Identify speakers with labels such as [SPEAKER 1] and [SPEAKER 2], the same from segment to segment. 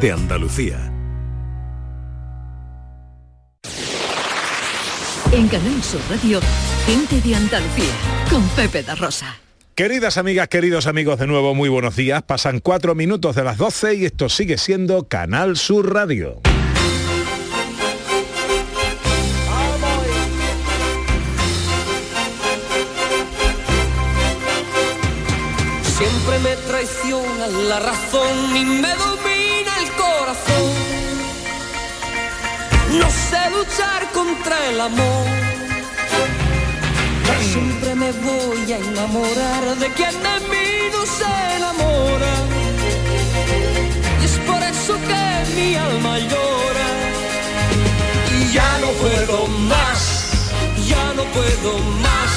[SPEAKER 1] de Andalucía.
[SPEAKER 2] En Canal Sur Radio, gente de Andalucía, con Pepe da Rosa.
[SPEAKER 3] Queridas amigas, queridos amigos, de nuevo muy buenos días. Pasan cuatro minutos de las 12 y esto sigue siendo Canal Sur Radio.
[SPEAKER 4] Siempre me traiciona la razón y me domina No sé luchar contra el amor. Siempre me voy a enamorar de quien de mí no se enamora. Y es por eso que mi alma llora. Y ya no puedo más, ya no puedo más.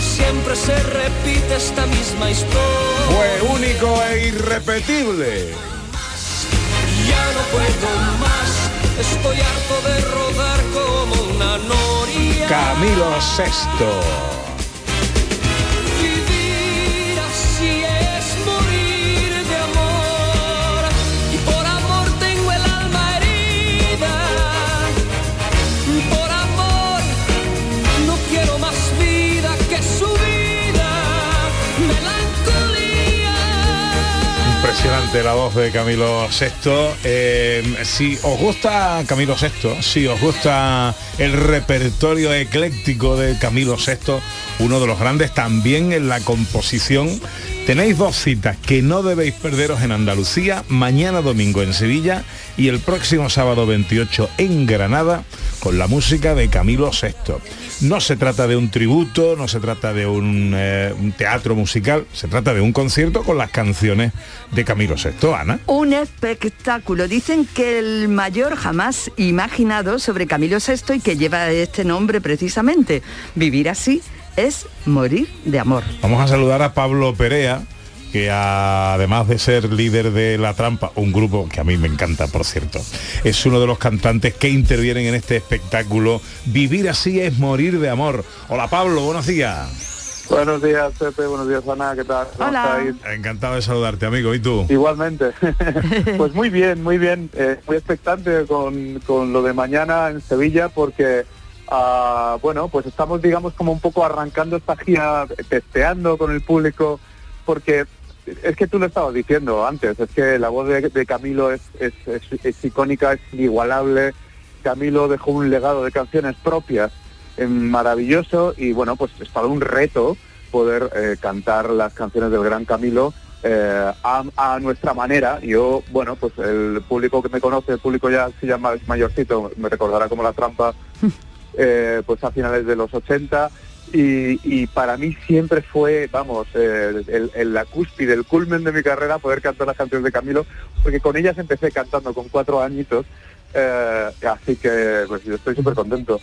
[SPEAKER 4] Siempre se repite esta misma historia.
[SPEAKER 3] Fue único e irrepetible.
[SPEAKER 4] Ya no puedo más, estoy harto de rodar como una noria.
[SPEAKER 3] Camilo Sexto. La voz de Camilo Sexto. Eh, si os gusta Camilo Sexto, si os gusta el repertorio ecléctico de Camilo Sexto, uno de los grandes también en la composición, tenéis dos citas que no debéis perderos en Andalucía, mañana domingo en Sevilla y el próximo sábado 28 en Granada con la música de Camilo Sexto. No se trata de un tributo, no se trata de un, eh, un teatro musical, se trata de un concierto con las canciones de Camilo Sexto, Ana.
[SPEAKER 5] Un espectáculo. Dicen que el mayor jamás imaginado sobre Camilo VI y que lleva este nombre precisamente. Vivir así es morir de amor.
[SPEAKER 3] Vamos a saludar a Pablo Perea, que además de ser líder de La Trampa, un grupo que a mí me encanta, por cierto, es uno de los cantantes que intervienen en este espectáculo. Vivir así es morir de amor. Hola Pablo, buenos días.
[SPEAKER 6] Buenos días, Pepe. Buenos días, Ana. ¿Qué tal? ¿Cómo
[SPEAKER 5] Hola.
[SPEAKER 6] estáis?
[SPEAKER 3] Encantado de saludarte, amigo. ¿Y tú?
[SPEAKER 6] Igualmente. pues muy bien, muy bien. Eh, muy expectante con, con lo de mañana en Sevilla porque, ah, bueno, pues estamos, digamos, como un poco arrancando esta gira, testeando con el público, porque es que tú lo estabas diciendo antes, es que la voz de, Camilo es, icónica, es inigualable. Camilo dejó un legado de canciones propias eh, maravilloso y bueno, pues es todo un reto poder eh, cantar las canciones del gran Camilo eh, a, nuestra manera. Yo, bueno, pues el público que me conoce, el público ya se llama mayorcito, me recordará como la trampa, eh, pues a finales de los 80. Y, y para mí siempre fue, vamos, eh, el, el- la cúspide, el culmen de mi carrera poder cantar las canciones de Camilo, porque con ellas empecé cantando con cuatro añitos, eh, así que pues yo estoy súper contento.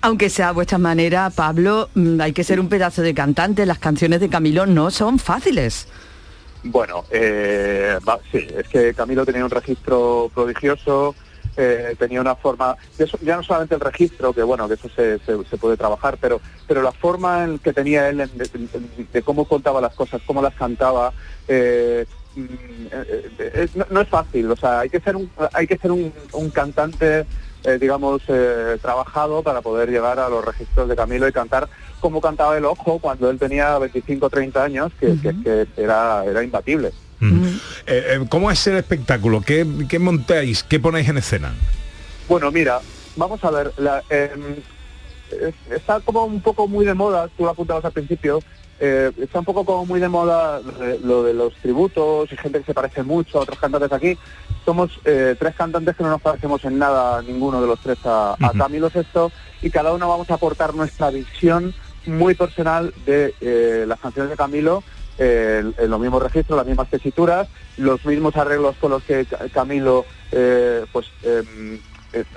[SPEAKER 5] Aunque sea a vuestra manera, Pablo, mm, hay que ser un pedazo de cantante. Las canciones de Camilo no son fáciles.
[SPEAKER 6] Bueno, eh, va- sí, es que Camilo tenía un registro prodigioso, eh, tenía una forma, eso- ya no solamente el registro, que bueno, que eso se, se- se puede trabajar, pero, pero la forma en que tenía él en- de, cómo contaba las cosas, cómo las cantaba, eh, mm, eh, eh, no, no es fácil, o sea, hay que ser un, hay que ser un, un cantante, eh, digamos, eh, trabajado para poder llegar a los registros de Camilo y cantar como cantaba el ojo cuando él tenía 25 o 30 años, que, que- que era, era imbatible.
[SPEAKER 3] Mm. Eh, eh, ¿Cómo es el espectáculo? ¿Qué, qué montáis? ¿Qué ponéis en escena?
[SPEAKER 6] Bueno, mira, vamos a ver, la, em, es- está como un poco muy de moda, tú lo apuntabas al principio, eh, está un poco como muy de moda lo de, lo de los tributos y gente que se parece mucho a otros cantantes aquí. Somos eh, tres cantantes que no nos parecemos en nada, ninguno de los tres a, a. Camilo Sesto, y cada uno vamos a aportar nuestra visión muy personal de eh, las canciones de Camilo, en los mismos registros, las mismas tesituras, los mismos arreglos con los que Ca- Camilo eh, pues em,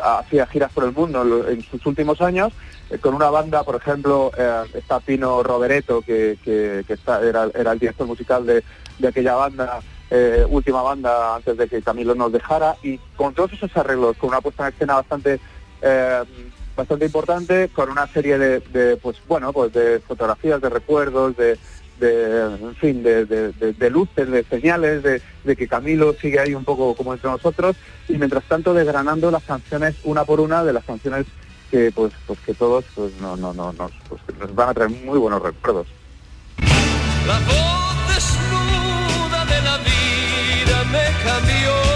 [SPEAKER 6] hacía giras por el mundo en sus últimos años, eh, con una banda, por ejemplo, eh, está Pino Rovereto, que, que- era, era el director musical de, de aquella banda, última banda antes de que Camilo nos dejara, y con todos esos arreglos, con una puesta en escena bastante eh, bastante importante, con una serie de, pues bueno, pues de fotografías, de recuerdos, de, de, en fin, de, de- luces, de señales, de, que Camilo sigue ahí un poco como entre nosotros y mientras tanto desgranando las canciones una por una de las canciones que pues pues que todos pues no no no nos, pues, nos van a traer muy buenos recuerdos.
[SPEAKER 4] La voz desnuda de la vida me cambió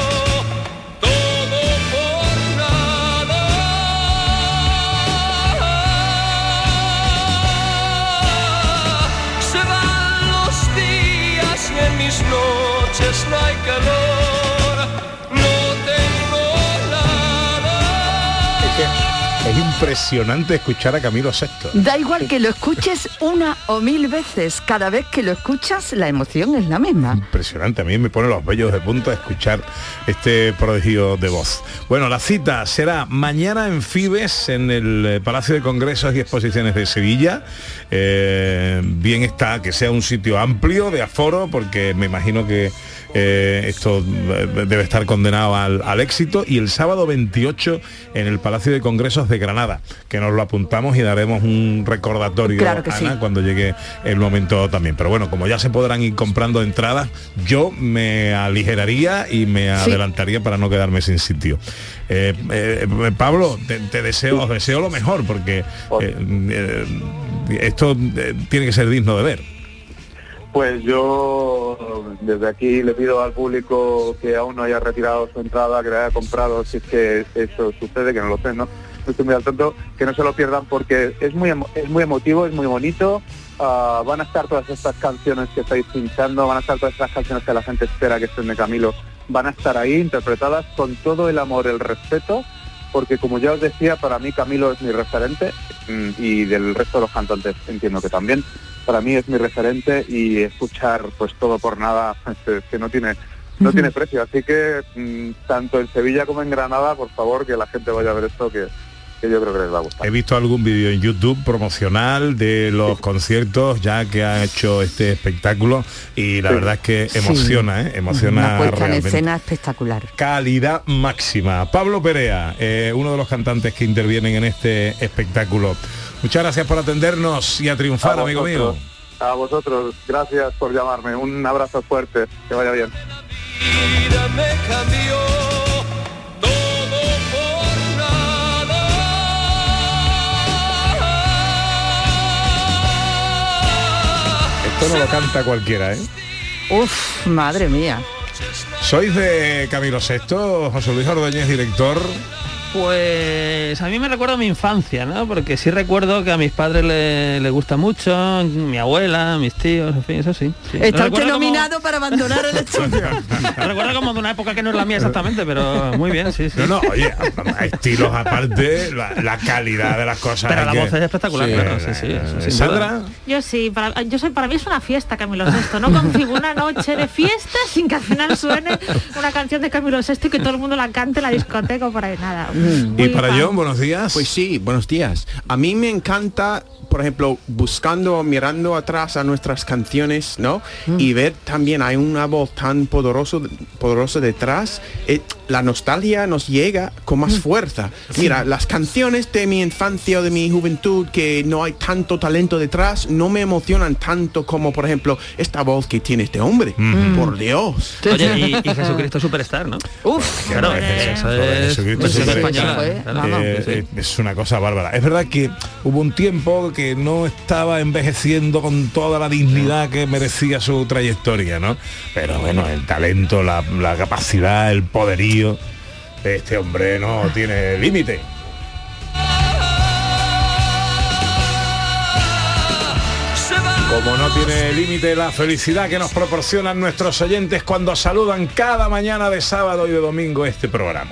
[SPEAKER 3] impresionante escuchar a Camilo VI.
[SPEAKER 5] Da igual que lo escuches una o mil veces, cada vez que lo escuchas la emoción es la misma.
[SPEAKER 3] Impresionante, a mí me pone los vellos de punta escuchar este prodigio de voz. Bueno, la cita será mañana en Fibes, en el eh, Palacio de Congresos y Exposiciones de Sevilla. Eh, bien está que sea un sitio amplio de aforo, porque me imagino que eh, esto eh, debe estar condenado al, al éxito. Y el sábado 28 en el Palacio de Congresos de Granada, que nos lo apuntamos y daremos un recordatorio,
[SPEAKER 5] Claro que sí.
[SPEAKER 3] Ana, cuando llegue el momento también. Pero bueno, como ya se podrán ir comprando entradas, yo me aligeraría y me
[SPEAKER 5] Sí.
[SPEAKER 3] adelantaría para no quedarme sin sitio. Eh, eh, Pablo, te, te deseo, os deseo lo mejor porque esto tiene que ser digno de ver.
[SPEAKER 6] Pues yo desde aquí le pido al público que aún no haya retirado su entrada, que la haya comprado, si es que eso sucede, que no lo sé, ¿no? Estoy muy al tanto, que no se lo pierdan porque es muy es muy emotivo, es muy bonito. Ah, van a estar todas estas canciones que estáis pinchando, van a estar todas estas canciones que la gente espera que estén de Camilo, van a estar ahí interpretadas con todo el amor, el respeto, porque como ya os decía, para mí Camilo es mi referente mm, y del resto de los cantantes entiendo que también. Para mí es mi referente y escuchar pues todo por nada es que no tiene no tiene precio. Así que mm, tanto en Sevilla como en Granada por favor que la gente vaya a ver esto que, que yo creo que les va a gustar
[SPEAKER 3] He visto algún vídeo en YouTube promocional de los conciertos ya que ha hecho este espectáculo y la
[SPEAKER 6] Sí.
[SPEAKER 3] verdad es que
[SPEAKER 5] Sí.
[SPEAKER 3] emociona, ¿eh? emociona
[SPEAKER 5] Una puesta en escena espectacular.
[SPEAKER 3] calidad máxima. Pablo Perea, eh, uno de los cantantes que intervienen en este espectáculo. Muchas gracias por atendernos y a triunfar,
[SPEAKER 6] A
[SPEAKER 3] amigo mío.
[SPEAKER 6] a vosotros gracias por llamarme un abrazo fuerte que vaya bien
[SPEAKER 3] Esto no lo canta cualquiera, ¿eh?
[SPEAKER 5] Uf, madre mía.
[SPEAKER 3] ¿Sois de Camilo VI, José Luis Ordóñez, director?
[SPEAKER 1] Pues a mí me recuerda a mi infancia, ¿no? Porque sí recuerdo que a mis padres le, le gusta mucho, mi abuela, mis tíos, en fin, eso sí. sí.
[SPEAKER 5] Está usted
[SPEAKER 1] como-
[SPEAKER 5] nominado para abandonar el estudio.
[SPEAKER 1] recuerdo como de una época que no es la mía exactamente, pero muy bien, sí, sí.
[SPEAKER 3] No, no, oye, hay estilos aparte, la, la calidad de las cosas.
[SPEAKER 1] Pero la
[SPEAKER 3] que-
[SPEAKER 1] voz es espectacular,
[SPEAKER 3] Sí,
[SPEAKER 1] claro, sí, sí, eso
[SPEAKER 3] Sandra.
[SPEAKER 7] Yo sí, para, yo soy, para mí es una fiesta Camilo VI, no concibo una noche de fiesta sin que al final suene una canción de Camilo VI y que todo el mundo la cante en la discoteca o por ahí, nada.
[SPEAKER 3] Y
[SPEAKER 7] Muy
[SPEAKER 3] para. John, buenos días.
[SPEAKER 8] Pues sí, buenos días. A mí me encanta, por ejemplo, buscando, mirando atrás a nuestras canciones, ¿no? Y ver también hay una voz tan poderoso, poderosa detrás. Eh, la nostalgia nos llega con más fuerza. Mira, las canciones de mi infancia o de mi juventud que no hay tanto talento detrás, no me emocionan tanto como, por ejemplo, esta voz que tiene este hombre. Por Dios.
[SPEAKER 1] Oye, y, y Jesucristo Superstar, ¿no?
[SPEAKER 5] Uf,
[SPEAKER 1] Claro, eso es
[SPEAKER 3] Jesucristo.
[SPEAKER 1] Española.
[SPEAKER 5] Fue,
[SPEAKER 1] claro.
[SPEAKER 5] vamos.
[SPEAKER 3] Eh,
[SPEAKER 1] Sí, sí.
[SPEAKER 3] eh, es una cosa bárbara. Es verdad que hubo un tiempo que no estaba envejeciendo con toda la dignidad que merecía su trayectoria, ¿no? Pero bueno, el talento, la, la capacidad, el poderío, este hombre no tiene límite. Como no tiene límite la felicidad que nos proporcionan nuestros oyentes cuando saludan cada mañana de sábado y de domingo este programa.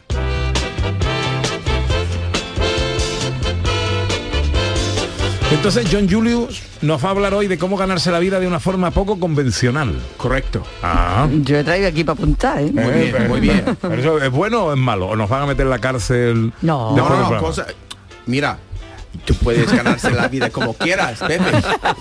[SPEAKER 3] Entonces John Julius nos va a hablar hoy de cómo ganarse la vida de una forma poco convencional.
[SPEAKER 8] Correcto.
[SPEAKER 3] Ah.
[SPEAKER 5] Yo he traído aquí para apuntar, ¿eh?
[SPEAKER 3] Muy bien, muy bien. ¿Pero eso es bueno o es malo? ¿O nos van a meter en la cárcel?
[SPEAKER 5] No.
[SPEAKER 8] No, no, cosa- mira, tú puedes ganarse la vida como quieras, Pepe,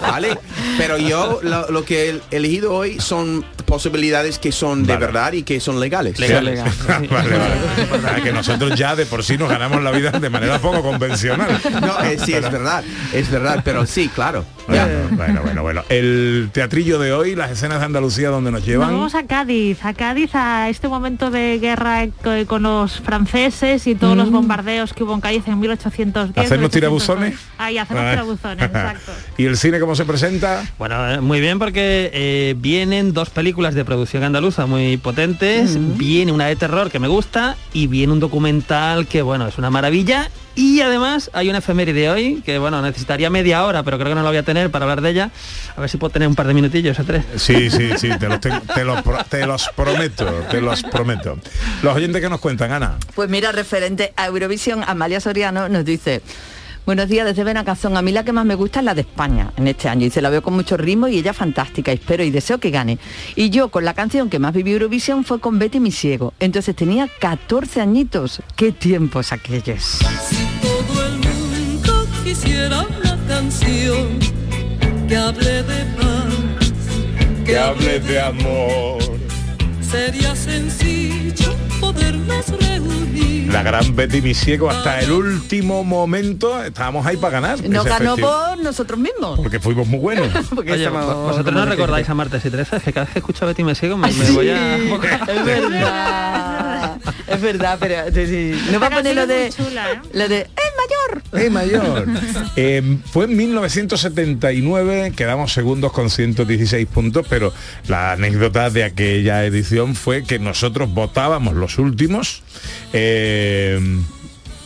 [SPEAKER 8] ¿vale? Pero yo lo, lo que he elegido hoy son posibilidades que son de
[SPEAKER 3] Vale.
[SPEAKER 8] verdad y que son legales.
[SPEAKER 3] Vale, vale. Que nosotros ya de por sí nos ganamos la vida de manera poco convencional.
[SPEAKER 8] No, eh, sí, es verdad, es verdad, pero sí, claro.
[SPEAKER 3] Bueno, bueno, bueno, bueno. El teatrillo de hoy, las escenas de Andalucía donde nos
[SPEAKER 7] Nos
[SPEAKER 3] llevan.
[SPEAKER 7] vamos a Cádiz, a Cádiz, a este momento de guerra co- con los franceses y todos los bombardeos que hubo en Cádiz en 1810.
[SPEAKER 3] ¿Hacernos
[SPEAKER 7] 1809.
[SPEAKER 3] tirabuzones?
[SPEAKER 7] Ahí, hacernos
[SPEAKER 3] Ah.
[SPEAKER 7] tirabuzones, exacto.
[SPEAKER 3] ¿Y el cine cómo se presenta?
[SPEAKER 1] Bueno, eh, muy bien porque eh, vienen dos películas de producción andaluza muy potentes, viene una de terror que me gusta y viene un documental que bueno, es una maravilla y además hay una efeméride hoy que bueno, necesitaría media hora, pero creo que no la voy a tener para hablar de ella. A ver si puedo tener un par de minutillos o tres.
[SPEAKER 3] Sí, sí, sí, te los, tengo- te los te los prometo, te los prometo. Los oyentes que nos cuentan, Ana.
[SPEAKER 5] Pues mira, referente a Eurovisión, Amalia Soriano nos dice... Buenos días desde Benacazón. A mí la que más me gusta es la de España en este año. Y se la veo con mucho ritmo y ella fantástica. Espero y deseo que gane. Y yo con la canción que más viví Eurovisión fue con Betty mi ciego. Entonces tenía 14 añitos. Qué tiempos aquellos.
[SPEAKER 4] Si todo el mundo quisiera una canción que hable de paz,
[SPEAKER 3] Que hable de amor.
[SPEAKER 4] sería sencillo podernos reunir.
[SPEAKER 3] La gran Betty mi ciego hasta el último momento estábamos ahí para ganar. Ese
[SPEAKER 5] ganó por nosotros mismos.
[SPEAKER 3] Porque fuimos muy buenos.
[SPEAKER 5] Porque
[SPEAKER 1] Oye,
[SPEAKER 5] estamos-
[SPEAKER 1] vos- vosotros no recordáis a Martes y Teresa, es que cada vez que escucho a Betty me sigo, me, me
[SPEAKER 5] Sí,
[SPEAKER 1] voy a...
[SPEAKER 5] es verdad. es verdad, pero sí, sí. no va a poner lo de
[SPEAKER 7] es chula, ¿eh?
[SPEAKER 5] lo de ¡Eh, mayor!
[SPEAKER 3] ¡Eh, mayor! Eh, fue en 1979, quedamos segundos con 116 puntos, pero la anécdota de aquella edición fue que nosotros votábamos los últimos eh,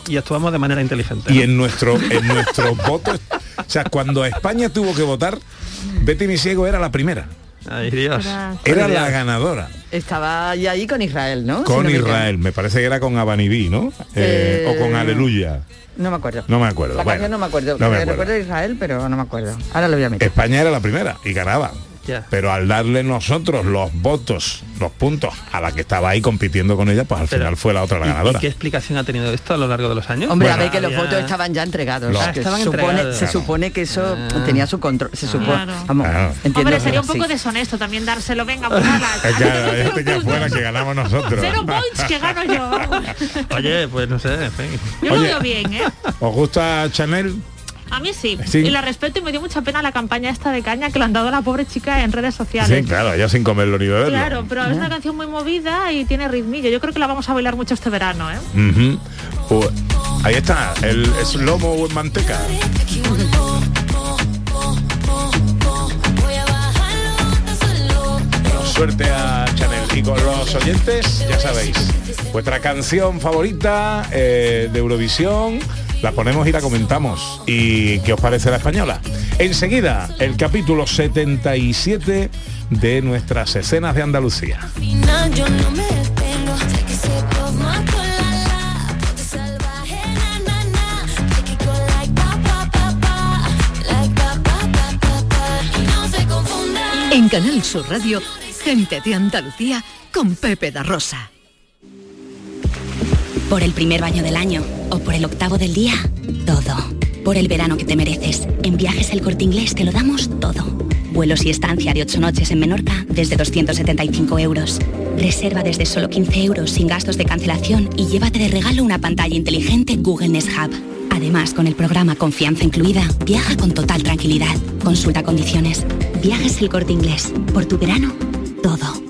[SPEAKER 1] Y actuamos de manera inteligente.
[SPEAKER 3] y
[SPEAKER 1] ¿no?
[SPEAKER 3] en nuestro en nuestros votos, o sea, cuando España tuvo que votar, Betty mi ciego era la primera,
[SPEAKER 1] Ay, Dios.
[SPEAKER 7] Era-
[SPEAKER 3] era la ganadora.
[SPEAKER 5] Estaba ya ahí con Israel, ¿no? Si
[SPEAKER 3] Con
[SPEAKER 5] no
[SPEAKER 3] Israel, me parece que era con Abanibí, ¿no? Eh,
[SPEAKER 5] Eh,
[SPEAKER 3] o con Aleluya.
[SPEAKER 5] No me acuerdo.
[SPEAKER 3] No me acuerdo.
[SPEAKER 5] La
[SPEAKER 3] Bueno,
[SPEAKER 5] canción no me acuerdo.
[SPEAKER 3] no me
[SPEAKER 5] me
[SPEAKER 3] acuerdo.
[SPEAKER 5] recuerdo de Israel, pero no me acuerdo. Ahora lo voy a meter.
[SPEAKER 3] España era la primera y ganaba.
[SPEAKER 1] Ya.
[SPEAKER 3] Pero al darle nosotros los votos, los puntos a la que estaba ahí compitiendo con ella, pues al
[SPEAKER 1] Pero-
[SPEAKER 3] final fue la otra la
[SPEAKER 1] ¿Y-
[SPEAKER 3] ganadora.
[SPEAKER 1] ¿Y qué explicación ha tenido esto a lo largo de los años?
[SPEAKER 5] Hombre, a ver que los votos estaban ya entregados.
[SPEAKER 3] Los-
[SPEAKER 1] Ah, estaban
[SPEAKER 5] se supone,
[SPEAKER 1] entregados.
[SPEAKER 5] se supone que eso tenía su control. Se supone.
[SPEAKER 7] Claro.
[SPEAKER 5] Vamos,
[SPEAKER 3] Claro.
[SPEAKER 5] entiendo
[SPEAKER 7] Hombre,
[SPEAKER 5] que
[SPEAKER 7] sería un
[SPEAKER 5] sí.
[SPEAKER 7] poco deshonesto también dárselo. Venga, pues cero
[SPEAKER 3] este que
[SPEAKER 7] puntos.
[SPEAKER 3] fuera que ganamos nosotros.
[SPEAKER 7] Cero points que gano yo.
[SPEAKER 1] Oye, pues no sé, en fin.
[SPEAKER 7] Yo lo veo bien, ¿eh?
[SPEAKER 3] ¿Os gusta Chanel?
[SPEAKER 7] A mí sí.
[SPEAKER 3] Sí.
[SPEAKER 7] Y la respeto y me dio mucha pena la campaña esta de caña que le han dado a la pobre chica en redes sociales.
[SPEAKER 3] Sí, claro, ya sin comerlo ni beberlo.
[SPEAKER 7] Claro, pero es una canción muy movida y tiene ritmillo. Yo creo que la vamos a bailar mucho este verano, ¿eh?
[SPEAKER 3] Pues, ahí está, el es lomo en manteca. Suerte a Chanel. Y con los oyentes, ya sabéis, vuestra canción favorita eh, de Eurovisión, la ponemos y la comentamos. ¿Y qué os parece la española? Enseguida, el capítulo 77 de nuestras escenas de Andalucía.
[SPEAKER 2] En Canal Sur Radio, gente de Andalucía con Pepe da Rosa.
[SPEAKER 9] Por el primer baño del año o por el octavo del día, todo. Por el verano que te mereces, en Viajes El Corte Inglés te lo damos todo. Vuelos y estancia de 8 noches en Menorca desde 275 euros. Reserva desde solo 15 euros sin gastos de cancelación y llévate de regalo una pantalla inteligente Google Nest Hub. Además, con el programa Confianza Incluida, viaja con total tranquilidad. Consulta condiciones. Viajes El Corte Inglés. Por tu verano, todo.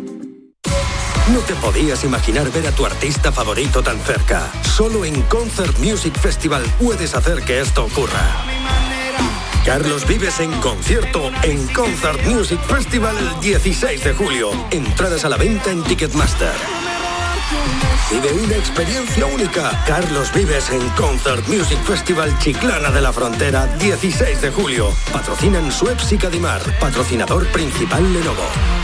[SPEAKER 10] No te podías imaginar ver a tu artista favorito tan cerca. Solo en Concert Music Festival puedes hacer que esto ocurra. Carlos Vives en concierto en Concert Music Festival el 16 de julio. Entradas a la venta en Ticketmaster. Vive una experiencia única. Carlos Vives en Concert Music Festival Chiclana de la Frontera, 16 de julio. Patrocinan Suez y Cadimar. Patrocinador principal Lenovo.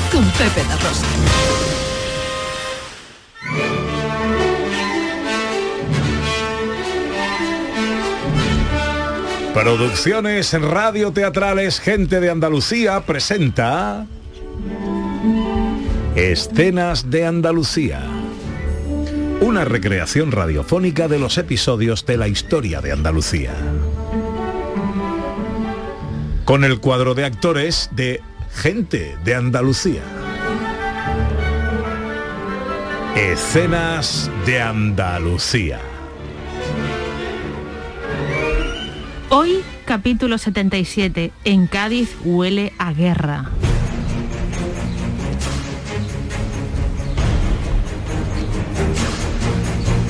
[SPEAKER 2] con Pepe La Rosa.
[SPEAKER 3] Producciones Radio Teatrales Gente de Andalucía presenta Escenas de Andalucía. Una recreación radiofónica de los episodios de la historia de Andalucía. Con el cuadro de actores de Gente de Andalucía. Escenas de Andalucía.
[SPEAKER 7] Hoy, capítulo 77. En Cádiz huele a guerra.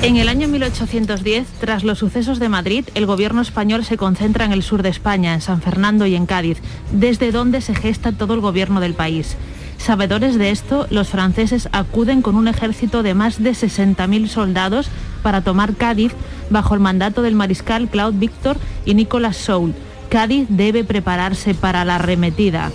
[SPEAKER 7] En el año 1810, tras los sucesos de Madrid, el gobierno español se concentra en el sur de España, en San Fernando y en Cádiz, desde donde se gesta todo el gobierno del país. Sabedores de esto, los franceses acuden con un ejército de más de 60.000 soldados para tomar Cádiz bajo el mandato del mariscal Claude Victor y Nicolas Soult. Cádiz debe prepararse para la arremetida.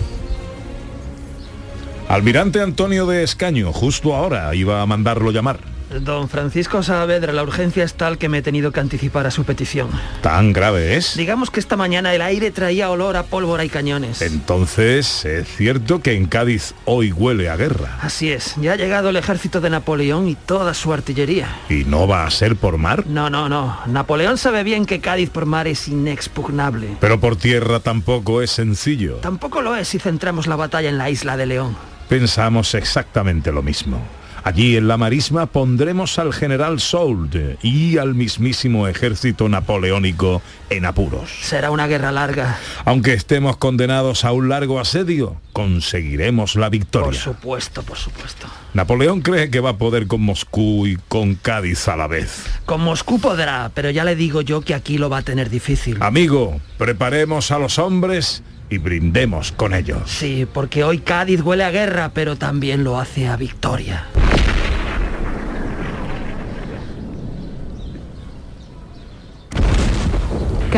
[SPEAKER 3] Almirante Antonio de Escaño, justo ahora iba a mandarlo llamar.
[SPEAKER 1] Don Francisco Saavedra, la urgencia es tal que me he tenido que anticipar a su petición.
[SPEAKER 3] ¿Tan grave es?
[SPEAKER 1] Digamos que esta mañana el aire traía olor a pólvora y cañones.
[SPEAKER 3] Entonces, es cierto que en Cádiz hoy huele a guerra.
[SPEAKER 1] Así es, ya ha llegado el ejército de Napoleón y toda su artillería.
[SPEAKER 3] ¿Y no va a ser por mar?
[SPEAKER 1] No, no, no. Napoleón sabe bien que Cádiz por mar es inexpugnable.
[SPEAKER 3] Pero por tierra tampoco es sencillo.
[SPEAKER 1] Tampoco lo es si centramos la batalla en la isla de León.
[SPEAKER 3] Pensamos exactamente lo mismo. Allí en la marisma pondremos al general Soult y al mismísimo ejército napoleónico en apuros.
[SPEAKER 1] Será una guerra larga.
[SPEAKER 3] Aunque estemos condenados a un largo asedio, conseguiremos la
[SPEAKER 1] Por
[SPEAKER 3] victoria.
[SPEAKER 1] supuesto, por supuesto.
[SPEAKER 3] Napoleón cree que va a poder con Moscú y con Cádiz a la vez.
[SPEAKER 1] Con Moscú podrá, pero ya le digo yo que aquí lo va a tener difícil.
[SPEAKER 3] Amigo, preparemos a los hombres y brindemos con ellos.
[SPEAKER 1] Sí, porque hoy Cádiz huele a guerra, pero también lo hace a victoria.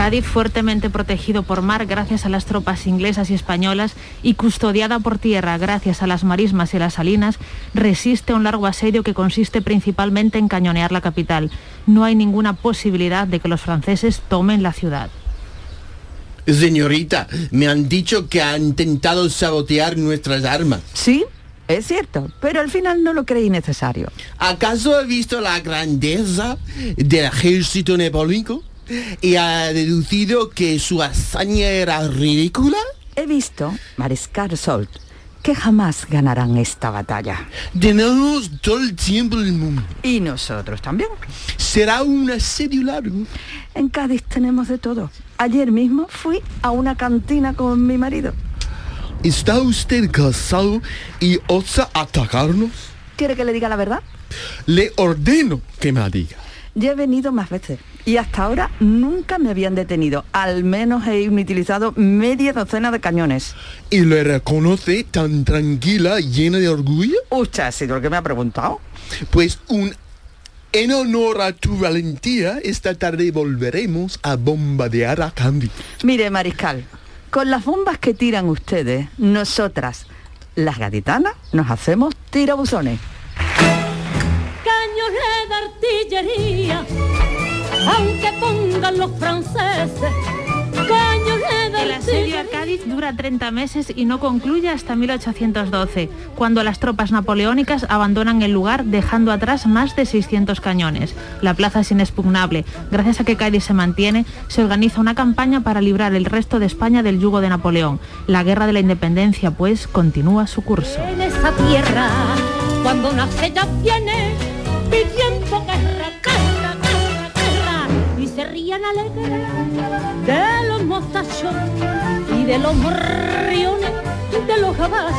[SPEAKER 7] Cádiz, fuertemente protegido por mar gracias a las tropas inglesas y españolas y custodiada por tierra gracias a las marismas y las salinas, resiste a un largo asedio que consiste principalmente en cañonear la capital. No hay ninguna posibilidad de que los franceses tomen la ciudad.
[SPEAKER 11] Señorita, me han dicho que han intentado sabotear nuestras armas.
[SPEAKER 5] Sí, es cierto, pero al final no lo creí necesario.
[SPEAKER 11] ¿Acaso ha visto la grandeza del ejército napoleónico y ha deducido que su hazaña era ridícula?
[SPEAKER 5] He visto, Mariscal Solt, que jamás ganarán esta batalla.
[SPEAKER 11] Tenemos todo el tiempo del mundo.
[SPEAKER 5] Y nosotros también.
[SPEAKER 11] Será un asedio largo.
[SPEAKER 5] En Cádiz tenemos de todo. Ayer mismo fui a una cantina con mi marido.
[SPEAKER 11] ¿Está usted casado y osa atacarnos?
[SPEAKER 5] ¿Quiere que le diga la verdad?
[SPEAKER 11] Le ordeno que me diga.
[SPEAKER 5] Ya he venido más veces y hasta ahora nunca me habían detenido. Al menos he inutilizado media docena de cañones.
[SPEAKER 11] ¿Y le reconoce tan tranquila, llena de orgullo?
[SPEAKER 5] Usted ha sido el que me ha preguntado.
[SPEAKER 11] Pues un en honor a tu valentía, esta tarde volveremos a bombardear a Cádiz.
[SPEAKER 5] Mire, Mariscal, con las bombas que tiran ustedes, nosotras, las gaditanas, nos hacemos tirabuzones.
[SPEAKER 12] Cañones de artillería, aunque pongan los franceses, cañones de
[SPEAKER 7] El asedio a. Cádiz dura 30 meses y no concluye hasta 1812, cuando las tropas napoleónicas abandonan el lugar dejando atrás más de 600 cañones. La plaza es inexpugnable. Gracias a que Cádiz se mantiene, se organiza una campaña para librar el resto de España del yugo de Napoleón. La guerra de la independencia, pues, continúa su curso.
[SPEAKER 12] En esa tierra, cuando nace ya viene pidiendo guerra, guerra, guerra, guerra. Y se rían alegres de los mostachos y de los morriones de los caballos.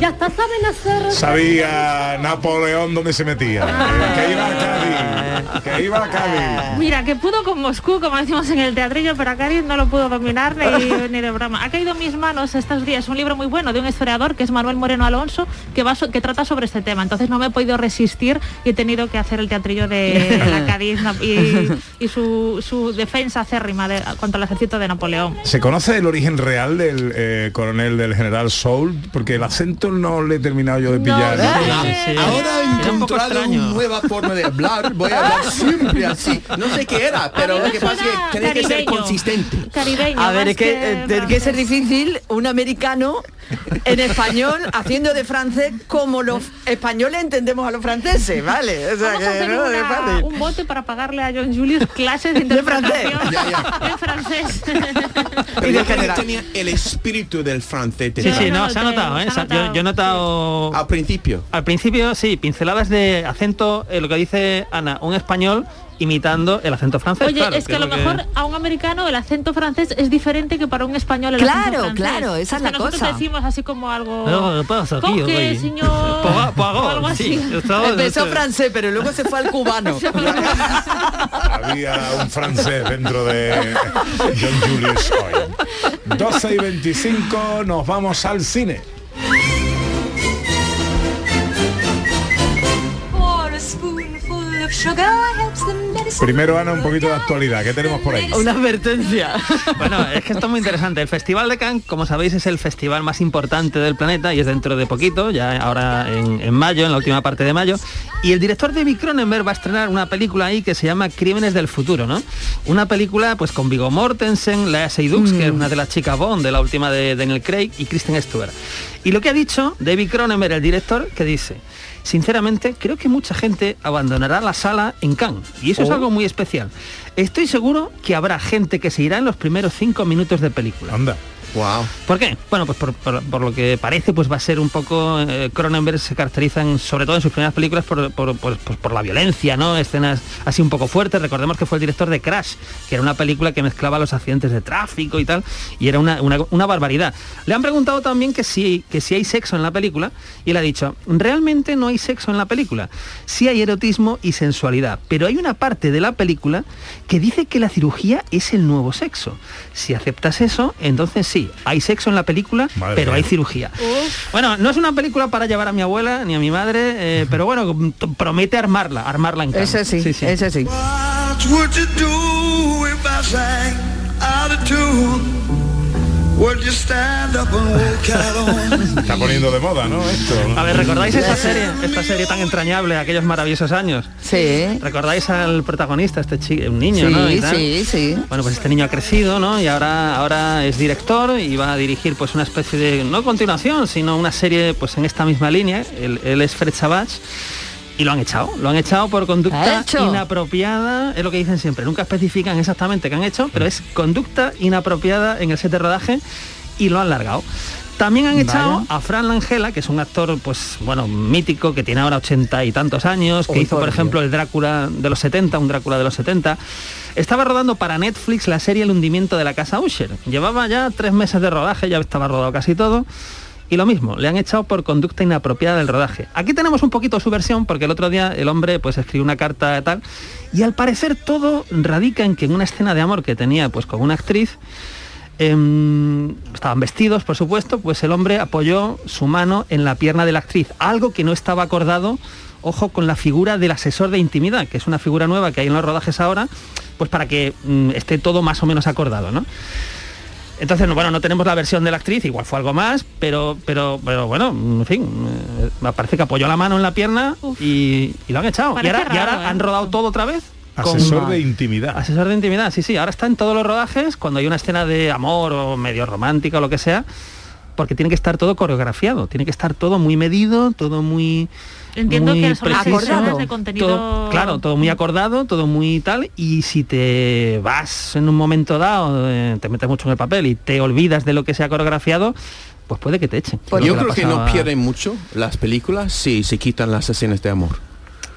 [SPEAKER 12] Ya hasta saben hacer...
[SPEAKER 3] Sabía Napoleón dónde se metía. que iba a Cádiz. Que iba a Cádiz.
[SPEAKER 7] Mira, que pudo con Moscú, como decimos en el teatrillo, pero a Cádiz no lo pudo dominar ni, ni de broma. Ha caído en mis manos estos días un libro muy bueno de un historiador que es Manuel Moreno Alonso, que, va so- que trata sobre este tema. Entonces no me he podido resistir y he tenido que hacer el teatrillo de la Cádiz y, y su, su defensa acérrima de, contra el ejército de Napoleón.
[SPEAKER 3] ¿Se conoce el origen real del eh, coronel del general Soul? Porque el acento no le he terminado yo de pillar. ¿no?
[SPEAKER 11] Ahora he encontrado una nueva forma de hablar. Voy a hablar siempre así. No sé qué era, pero lo que pasa es que tiene que ser consistente.
[SPEAKER 7] Caribeño.
[SPEAKER 5] A ver, es que eh, tiene que ser difícil un americano en español haciendo de francés como los españoles entendemos a los franceses, ¿vale? O sea
[SPEAKER 7] Vamos a
[SPEAKER 5] que
[SPEAKER 7] hacer
[SPEAKER 5] no es
[SPEAKER 7] una-
[SPEAKER 5] fácil.
[SPEAKER 7] un bote para pagarle a John Julius clases de interpretación en francés.
[SPEAKER 11] Pero tenía el espíritu del francés.
[SPEAKER 1] Sí, sí, no, se ha notado, ¿eh? Se ha- yo, yo he notado...
[SPEAKER 8] Al principio.
[SPEAKER 1] Al principio, sí, pinceladas de acento, eh, lo que dice Ana, un español imitando el acento francés.
[SPEAKER 7] Oye,
[SPEAKER 1] claro,
[SPEAKER 7] es que a lo
[SPEAKER 1] lo
[SPEAKER 7] mejor a un americano el acento francés es diferente que para un español el acento
[SPEAKER 5] Claro,
[SPEAKER 7] francés.
[SPEAKER 5] claro, esa es
[SPEAKER 7] que
[SPEAKER 5] la
[SPEAKER 7] nosotros
[SPEAKER 5] cosa.
[SPEAKER 7] decimos así como algo...
[SPEAKER 1] No, ¿qué pasa,
[SPEAKER 7] ¿Con
[SPEAKER 1] tío?
[SPEAKER 7] qué, señor?
[SPEAKER 1] Poga- poagó,
[SPEAKER 7] O algo
[SPEAKER 1] sí,
[SPEAKER 7] así.
[SPEAKER 1] estaba-
[SPEAKER 5] Empezó francés, pero luego se fue al cubano.
[SPEAKER 3] Había un francés dentro de John Julius hoy. 12 y 25 nos vamos al cine. Primero Ana un poquito de actualidad. ¿Qué tenemos por ahí?
[SPEAKER 5] Una advertencia.
[SPEAKER 1] Bueno, es que esto es muy interesante. El Festival de Cannes, como sabéis, es el festival más importante del planeta y es dentro de poquito, ya ahora en, en mayo, en la última parte de mayo. Y el director David Cronenberg va a estrenar una película ahí que se llama Crímenes del Futuro, ¿no? Una película pues con Viggo Mortensen, Lea Seydoux, que es una de las chicas Bond de la última de Daniel Craig, y Kristen Stewart. Y lo que ha dicho David Cronenberg, el director, que dice... Sinceramente, creo que mucha gente abandonará la sala en Cannes y eso es
[SPEAKER 3] Oh.
[SPEAKER 1] algo muy especial. Estoy seguro que habrá gente que se irá en los primeros cinco minutos de película.
[SPEAKER 3] Anda.
[SPEAKER 8] Wow.
[SPEAKER 1] ¿Por qué? Bueno, pues por, lo que parece, pues va a ser un poco. eh, Cronenberg se caracteriza, en- sobre todo en sus primeras películas, por, por- pues por la violencia, ¿no? Escenas así un poco fuertes. Recordemos que fue el director de Crash, que era una película que mezclaba los accidentes de tráfico y tal, y era una, una- una barbaridad. Le han preguntado también que si, que si hay sexo en la película, y él ha dicho, realmente no hay sexo en la película. Sí hay erotismo y sensualidad, pero hay una parte de la película que dice que la cirugía es el nuevo sexo. Si aceptas eso, entonces sí, hay sexo en la película,
[SPEAKER 3] Madre
[SPEAKER 1] pero
[SPEAKER 3] mía.
[SPEAKER 1] hay cirugía. Bueno, no es una película para llevar a mi abuela ni a mi madre, eh, pero bueno, promete armarla, armarla en casa.
[SPEAKER 5] Ese sí, ese sí.
[SPEAKER 13] What would
[SPEAKER 3] está poniendo de moda, ¿no? Esto. ¿no?
[SPEAKER 1] A ver, ¿recordáis esta serie, esta serie tan entrañable, aquellos maravillosos años?
[SPEAKER 5] Sí.
[SPEAKER 1] ¿Recordáis al protagonista, este chico, un niño,
[SPEAKER 5] Sí,
[SPEAKER 1] ¿no? Y tal?
[SPEAKER 5] sí, sí.
[SPEAKER 1] Bueno, pues este niño ha crecido, ¿no? Y ahora, ahora es director y va a dirigir pues una especie de, no continuación, sino una serie pues en esta misma línea. Él, él es Fred Savage. Y lo han echado, lo han echado por
[SPEAKER 5] ¿Ha
[SPEAKER 1] conducta inapropiada, es lo que dicen siempre, nunca especifican exactamente qué han hecho, pero es conducta inapropiada en el set de rodaje y lo han largado. También han echado
[SPEAKER 5] Vaya.
[SPEAKER 1] a Fran Langella, que es un actor, pues, bueno, mítico, que tiene ahora ochenta y tantos años, que hizo, por
[SPEAKER 5] por
[SPEAKER 1] ejemplo, el Drácula de los 70, un Drácula de los 70. Estaba rodando para Netflix la serie El hundimiento de la casa Usher. Llevaba ya tres meses de rodaje, ya estaba rodado casi todo. Y lo mismo, le han echado por conducta inapropiada del rodaje. Aquí tenemos un poquito su versión, porque el otro día el hombre pues escribió una carta tal, y al parecer todo radica en que en una escena de amor que tenía pues con una actriz, em, estaban vestidos, por supuesto, pues el hombre apoyó su mano en la pierna de la actriz, algo que no estaba acordado, ojo, con la figura del asesor de intimidad, que es una figura nueva que hay en los rodajes ahora, pues para que mm, esté todo más o menos acordado, ¿no? Entonces, no, bueno, no tenemos la versión de la actriz, igual fue algo más, pero, pero, pero bueno, en fin, eh, me parece que apoyó la mano en la pierna y, y lo han echado. Y ahora, y ahora
[SPEAKER 7] raro, ¿eh?
[SPEAKER 1] han rodado todo otra vez. con-
[SPEAKER 3] Asesor de intimidad.
[SPEAKER 1] Asesor de intimidad, sí, sí. Ahora está en todos los rodajes, cuando hay una escena de amor o medio romántica o lo que sea, porque tiene que estar todo coreografiado, tiene que estar todo muy medido, todo muy...
[SPEAKER 7] Entiendo
[SPEAKER 1] muy
[SPEAKER 7] que son de contenido...
[SPEAKER 1] todo- claro, todo muy acordado, todo muy tal, y si te vas en un momento dado, eh, te metes mucho en el papel y te olvidas de lo que se ha coreografiado, pues puede que te echen.
[SPEAKER 8] Yo
[SPEAKER 1] le ha
[SPEAKER 8] creo que no pierden mucho las películas si se quitan las escenas de amor.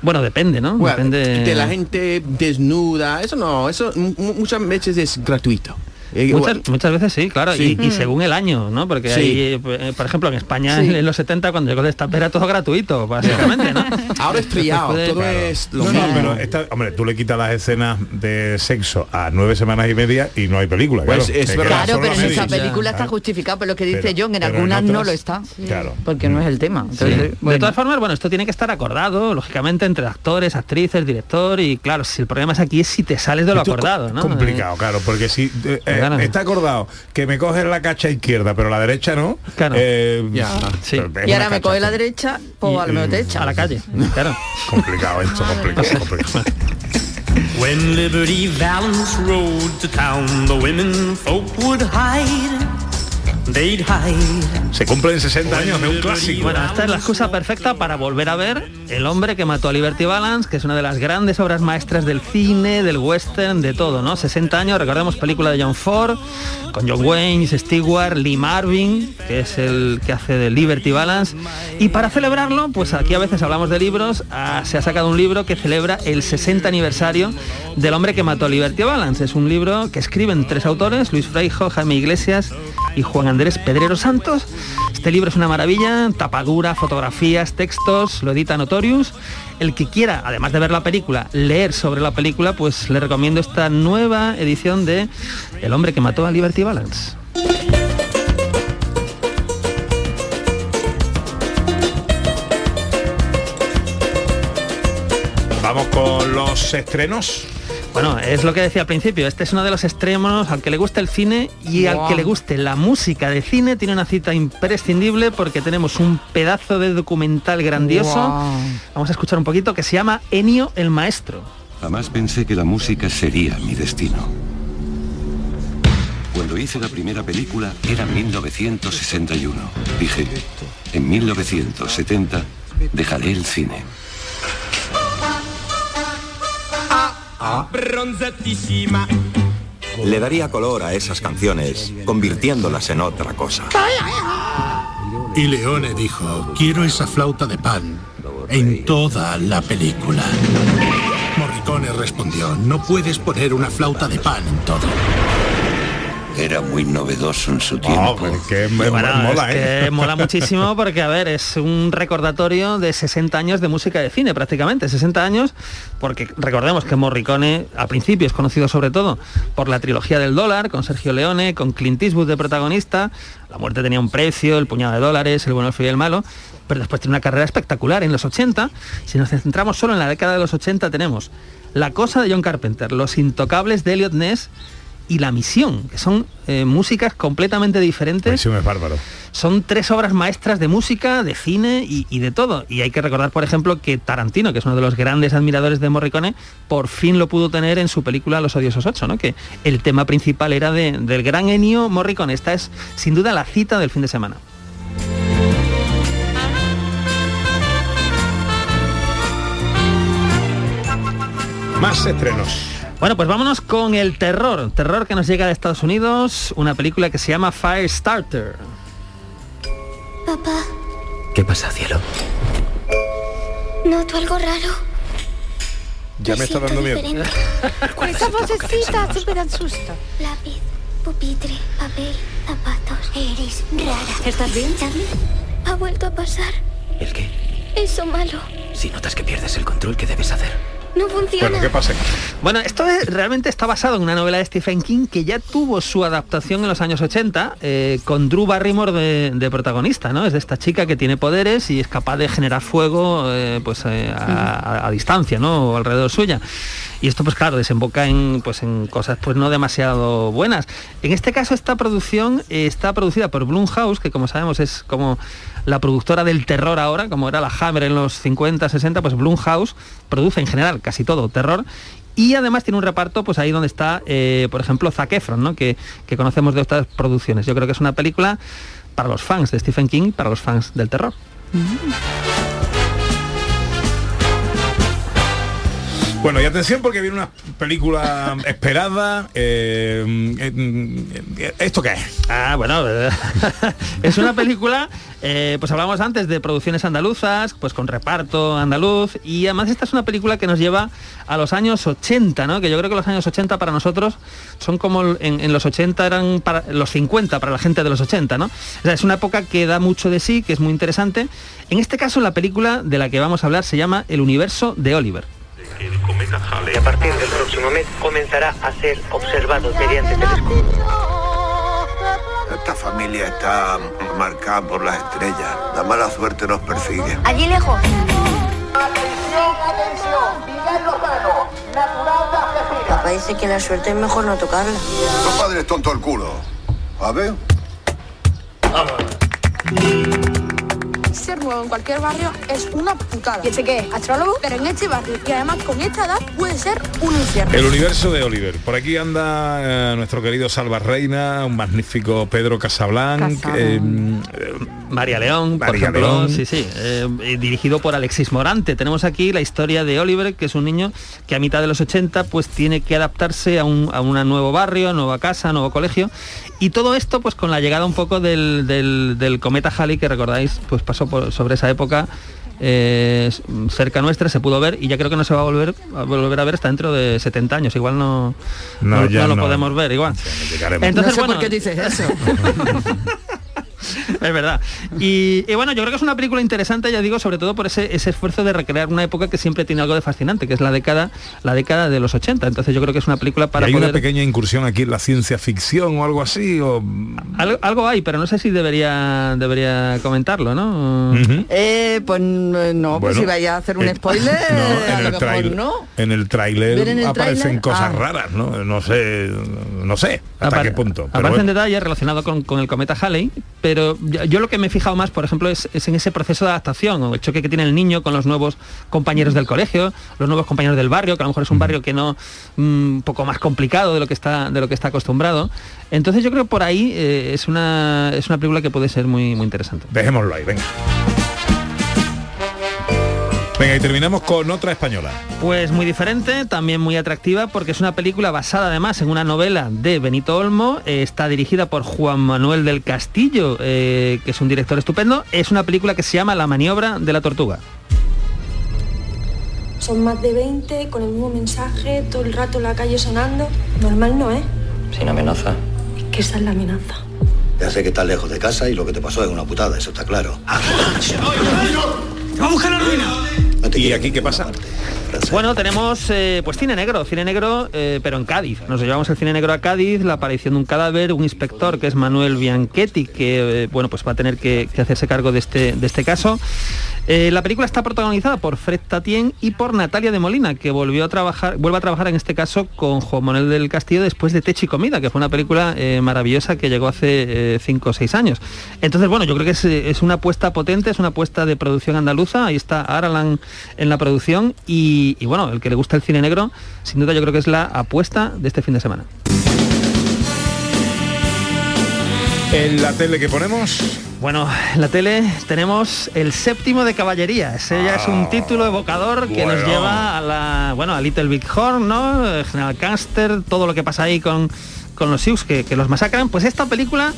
[SPEAKER 1] Bueno, depende, ¿no?
[SPEAKER 8] Bueno,
[SPEAKER 1] depende
[SPEAKER 8] de la gente desnuda, eso no, eso mu- muchas veces es gratuito. Eh,
[SPEAKER 1] Muchas,
[SPEAKER 8] bueno,
[SPEAKER 1] muchas veces sí, claro,
[SPEAKER 8] Sí.
[SPEAKER 1] Y, y según el año, ¿no? Porque
[SPEAKER 8] Sí.
[SPEAKER 1] hay, eh, por ejemplo, en España
[SPEAKER 8] Sí.
[SPEAKER 1] en los 70 cuando llegó el destape era todo gratuito, básicamente, ¿no?
[SPEAKER 8] Ahora es trillado,
[SPEAKER 1] de-
[SPEAKER 8] todo es lo
[SPEAKER 3] No, no,
[SPEAKER 8] mismo.
[SPEAKER 3] pero esta- hombre, tú le quitas las escenas de sexo a nueve semanas y media y no hay película.
[SPEAKER 8] Pues
[SPEAKER 3] claro.
[SPEAKER 8] es
[SPEAKER 5] Claro, pero en esa película está justificado, pero lo que dice
[SPEAKER 3] Pero-
[SPEAKER 5] John, en algunas no lo está.
[SPEAKER 3] Claro.
[SPEAKER 5] Porque no es el tema.
[SPEAKER 1] De todas formas, bueno, esto tiene que estar acordado, lógicamente, entre actores, actrices, director y claro, si el problema es aquí es si te sales de lo
[SPEAKER 3] Esto
[SPEAKER 1] acordado, ¿no?
[SPEAKER 3] complicado, claro, porque si eh,
[SPEAKER 1] Claro.
[SPEAKER 3] está acordado que me coges la cacha izquierda, pero la derecha no.
[SPEAKER 1] Claro.
[SPEAKER 3] eh,
[SPEAKER 1] Ya. Sí.
[SPEAKER 5] Y ahora me coge la derecha, pues a lo mejor te echa.
[SPEAKER 1] A la calle, claro.
[SPEAKER 3] Complicado esto, complicado, complicado.
[SPEAKER 4] When Liberty Valance rode to town, the women folk would hide.
[SPEAKER 3] Se cumplen 60 años de un clásico.
[SPEAKER 1] Bueno, esta es la excusa perfecta para volver a ver El hombre que mató a Liberty Balance, que es una de las grandes obras maestras del cine, del western, de todo, ¿no? 60 años, recordemos película de John Ford, con John Wayne, Stewart, Lee Marvin, que es el que hace de Liberty Balance. Y para celebrarlo, pues aquí a veces hablamos de libros, ah, se ha sacado un libro que celebra el 60 aniversario del hombre que mató a Liberty Balance. Es un libro que escriben tres autores, Luis Freijo, Jaime Iglesias y Juan Andrés Pedrero Santos. Este libro es una maravilla, tapadura, fotografías, textos, lo edita Notorious. El que quiera, además de ver la película, leer sobre la película, pues le recomiendo esta nueva edición de El hombre que mató a Liberty Balance.
[SPEAKER 3] Vamos con los estrenos.
[SPEAKER 1] Bueno, es lo que decía al principio, este es uno de los extremos al que le gusta el cine y al que le guste la música de cine tiene una cita imprescindible porque tenemos un pedazo de documental grandioso. Vamos a escuchar un poquito que se llama Enio el Maestro.
[SPEAKER 14] Jamás pensé que la música sería mi destino. Cuando hice la primera película era 1961. Dije, en 1970 dejaré el cine.
[SPEAKER 15] Bronzatísima. Le daría color a esas canciones, convirtiéndolas en otra cosa.
[SPEAKER 16] Y Leone dijo, quiero esa flauta de pan en toda la película. Morricone respondió, no puedes poner una flauta de pan en todo.
[SPEAKER 14] Era muy novedoso en su tiempo.
[SPEAKER 3] Ah, pues que me-
[SPEAKER 1] Bueno,
[SPEAKER 3] mola,
[SPEAKER 1] es que
[SPEAKER 3] ¿eh?
[SPEAKER 1] mola muchísimo porque, a ver, es un recordatorio de 60 años de música de cine, prácticamente, 60 años, porque recordemos que Morricone al principio es conocido sobre todo por la trilogía del dólar, con Sergio Leone, con Clint Eastwood de protagonista, La muerte tenía un precio, El puñado de dólares, El bueno, el feo y el malo, pero después tiene una carrera espectacular en los 80, si nos centramos solo en la década de los 80 tenemos La cosa de John Carpenter, Los intocables de Elliot Ness, y La Misión, que son eh, músicas completamente diferentes.
[SPEAKER 3] Misión es bárbaro.
[SPEAKER 1] Son tres obras maestras de música, de cine y, y de todo. Y hay que recordar, por ejemplo, que Tarantino, que es uno de los grandes admiradores de Morricone, por fin lo pudo tener en su película Los Odiosos 8, ¿no? que el tema principal era de- del gran Ennio Morricone. Esta es sin duda la cita del fin de semana.
[SPEAKER 3] Más estrenos.
[SPEAKER 1] Bueno, pues vámonos con el terror. Terror que nos llega de Estados Unidos, una película que se llama Firestarter.
[SPEAKER 17] Papá,
[SPEAKER 18] ¿Qué pasa, cielo?
[SPEAKER 17] noto algo raro.
[SPEAKER 3] Ya me está dando miedo.
[SPEAKER 12] Esa vocecita súper asusta.
[SPEAKER 17] Lápiz, pupitre, papel, zapatos. Eres rara. ¿Estás bien, Charlie? Ha vuelto a pasar.
[SPEAKER 18] ¿El qué?
[SPEAKER 17] Eso malo.
[SPEAKER 18] Si notas que pierdes el control, ¿qué debes hacer?
[SPEAKER 17] No funciona.
[SPEAKER 3] pasa?
[SPEAKER 1] Bueno, esto es- realmente está basado en una novela de Stephen King que ya tuvo su adaptación en los años 80 eh, con Drew Barrymore de, de protagonista, ¿no? Es de esta chica que tiene poderes y es capaz de generar fuego eh, pues eh, a, a- a distancia, ¿no? O alrededor suya. Y esto pues claro, desemboca en, pues, en cosas pues no demasiado buenas. En este caso esta producción eh, está producida por Blumhouse, que como sabemos es como la productora del terror ahora, como era la Hammer en los 50, 60, pues Blumhouse produce en general casi todo terror y además tiene un reparto pues ahí donde está, eh, por ejemplo, Zac Efron, ¿no? que, que conocemos de otras producciones. Yo creo que es una película para los fans de Stephen King, para los fans del terror.
[SPEAKER 3] Bueno, y atención porque viene una película esperada. eh, eh, ¿Esto qué es?
[SPEAKER 1] Ah, bueno, es una película, eh, pues hablamos antes de producciones andaluzas, pues con reparto andaluz, y además esta es una película que nos lleva a los años 80, ¿no? Que yo creo que los años 80 para nosotros son como en, los 80 eran para los 50 para la gente de los 80, ¿no? O sea, es una época que da mucho de sí, que es muy interesante. En este caso, la película de la que vamos a hablar se llama El universo de Oliver.
[SPEAKER 19] Y a partir del próximo mes comenzará a ser observado mediante telescopio.
[SPEAKER 20] Esta familia está marcada por las estrellas. La mala suerte nos persigue.
[SPEAKER 17] Allí lejos. Papá dice que la suerte es mejor no tocarla.
[SPEAKER 20] Los padres tonto el culo. A ver.
[SPEAKER 21] Ser nuevo en cualquier barrio es una putada. ¿Y ese qué? ¿Astrólogo? Pero en este barrio y además con esta edad puede ser un infierno.
[SPEAKER 3] El universo de Oliver. Por aquí anda eh, nuestro querido Salva Reina, un magnífico Pedro Casablanc, eh,
[SPEAKER 1] María León, por
[SPEAKER 3] María
[SPEAKER 1] ejemplo,
[SPEAKER 3] León.
[SPEAKER 1] sí, sí, eh, dirigido por Alexis Morante. Tenemos aquí la historia de Oliver, que es un niño que a mitad de los 80 pues tiene que adaptarse a un a un nuevo barrio, nueva casa, nuevo colegio. Y todo esto pues con la llegada un poco del, del- del cometa Halley, que recordáis, pues pasó por- sobre esa época. eh, cerca nuestra se pudo ver y ya creo que no se va a volver a volver a ver hasta dentro de 70 años igual no
[SPEAKER 3] No,
[SPEAKER 1] no,
[SPEAKER 3] ya
[SPEAKER 1] no lo
[SPEAKER 3] no.
[SPEAKER 1] podemos ver igual entonces
[SPEAKER 5] no sé
[SPEAKER 1] bueno
[SPEAKER 5] por qué dices eso.
[SPEAKER 1] es verdad. Y, y bueno, yo creo que es una película interesante, ya digo, sobre todo por ese, ese esfuerzo de recrear una época que siempre tiene algo de fascinante, que es la década, la década de los 80. Entonces yo creo que es una película
[SPEAKER 3] ¿Y
[SPEAKER 1] para
[SPEAKER 3] hay
[SPEAKER 1] poder...
[SPEAKER 3] una pequeña incursión aquí en la ciencia ficción o algo así? O...
[SPEAKER 1] Algo, algo hay, pero no sé si debería debería comentarlo, ¿no?
[SPEAKER 5] Eh, pues no, pues
[SPEAKER 3] Bueno,
[SPEAKER 5] si vaya a hacer un
[SPEAKER 3] eh,
[SPEAKER 5] spoiler,
[SPEAKER 3] No,
[SPEAKER 5] a
[SPEAKER 3] en
[SPEAKER 5] lo
[SPEAKER 3] el
[SPEAKER 5] mejor
[SPEAKER 3] tráiler
[SPEAKER 5] no.
[SPEAKER 3] en el tráiler
[SPEAKER 5] ¿Ver en el
[SPEAKER 3] aparecen cosas
[SPEAKER 5] Ah.
[SPEAKER 3] raras, ¿no? No sé, no sé hasta
[SPEAKER 1] Apar-
[SPEAKER 3] qué punto.
[SPEAKER 1] Aparecen
[SPEAKER 3] bueno.
[SPEAKER 1] detalles relacionados con, con el cometa Halley, pero yo, yo lo que me he fijado más, por ejemplo, es, es en ese proceso de adaptación, o el choque que tiene el niño con los nuevos compañeros del colegio, los nuevos compañeros del barrio, que a lo mejor es un barrio que no, mm, un poco más complicado de lo que está, de lo que está acostumbrado. Entonces yo creo que por ahí eh, es una es una película que puede ser muy, muy interesante.
[SPEAKER 3] Dejémoslo ahí, venga. Venga, y terminamos con otra española.
[SPEAKER 1] Pues muy diferente, también muy atractiva, porque es una película basada además en una novela de Benito Olmo, eh, está dirigida por Juan Manuel del Castillo, eh, que es un director estupendo, es una película que se llama La maniobra de la tortuga.
[SPEAKER 21] Son más de 20 con el mismo mensaje, todo el rato en la calle sonando. Normal no, ¿eh?
[SPEAKER 18] Sin amenaza.
[SPEAKER 21] Es que esa es la amenaza.
[SPEAKER 15] Ya sé que estás lejos de casa y lo que te pasó es una putada, eso está claro.
[SPEAKER 1] ¡Vamos a la ruina!
[SPEAKER 3] ¿Y aquí qué pasa?
[SPEAKER 1] Bueno, tenemos eh, pues cine negro, cine negro, eh, pero en Cádiz. Nos llevamos el cine negro a Cádiz, la aparición de un cadáver, un inspector que es Manuel Bianchetti, que eh, bueno, pues va a tener que, que hacerse cargo de este, de este caso. La película está protagonizada por Fred Tatien y por Natalia de Molina, que volvió a trabajar, vuelve a trabajar en este caso con Juan Manuel del Castillo después de Techo y Comida, que fue una película maravillosa que llegó hace 5 o 6 años. Entonces, bueno, yo creo que es, es una apuesta potente, es una apuesta de producción andaluza, ahí está Aralan en la producción y, y, bueno, el que le gusta el cine negro, sin duda yo creo que es la apuesta de este fin de semana.
[SPEAKER 3] En la tele que ponemos,
[SPEAKER 1] Bueno, en la tele tenemos el séptimo de caballería. Ese ya es un título evocador que nos lleva a la, bueno, a Little Big Horn, ¿no? General Caster, todo lo que pasa ahí con, con los Sioux que, que los masacran. Pues esta película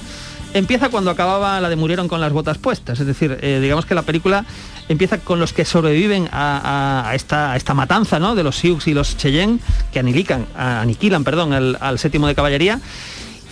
[SPEAKER 1] empieza cuando acababa la de Murieron con las botas puestas. Es decir, eh, digamos que la película empieza con los que sobreviven a, esta, esta matanza, ¿no? De los Sioux y los Cheyenne, que aniquilan, aniquilan perdón, al, al séptimo de caballería.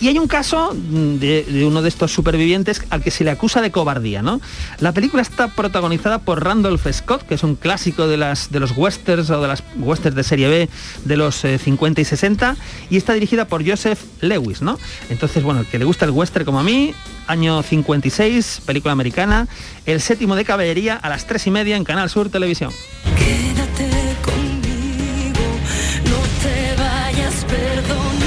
[SPEAKER 1] Y hay un caso mm, de, uno de estos supervivientes al que se le acusa de cobardía, ¿no? La película está protagonizada por Randolph Scott, que es un clásico de, las, de los westerns o de las westerns de serie B de los eh, 50 y 60, y está dirigida por Joseph Lewis, ¿no? Entonces, bueno, el que le gusta el western como a mí, año 56, película americana, el séptimo de caballería a las tres y media en Canal Sur Televisión.
[SPEAKER 4] Quédate conmigo, no te vayas, perdóname.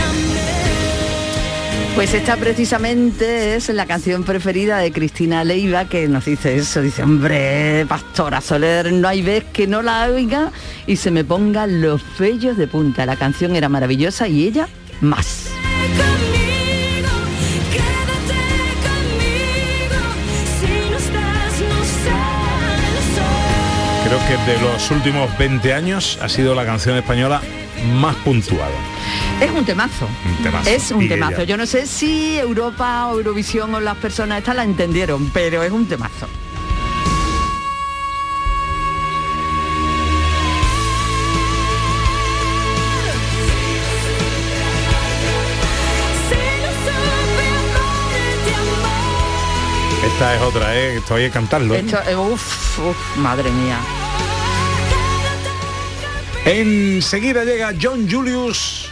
[SPEAKER 5] Pues esta precisamente es la canción preferida de Cristina Leiva que nos dice eso, dice, hombre, Pastora Soler, no hay vez que no la oiga y se me pongan los vellos de punta. La canción era maravillosa y ella más.
[SPEAKER 3] Creo que de los últimos 20 años ha sido la canción española más puntuado.
[SPEAKER 5] Es un temazo.
[SPEAKER 3] Un temazo.
[SPEAKER 5] Es un
[SPEAKER 3] Y
[SPEAKER 5] temazo.
[SPEAKER 3] ella-
[SPEAKER 5] Yo no sé si Europa o Eurovisión o las personas estas la entendieron, pero es un temazo.
[SPEAKER 3] Esta es otra, ¿eh? Esto hay que cantarlo. ¿eh?
[SPEAKER 5] Esto, eh, uf, uf, madre mía.
[SPEAKER 3] Enseguida llega John Julius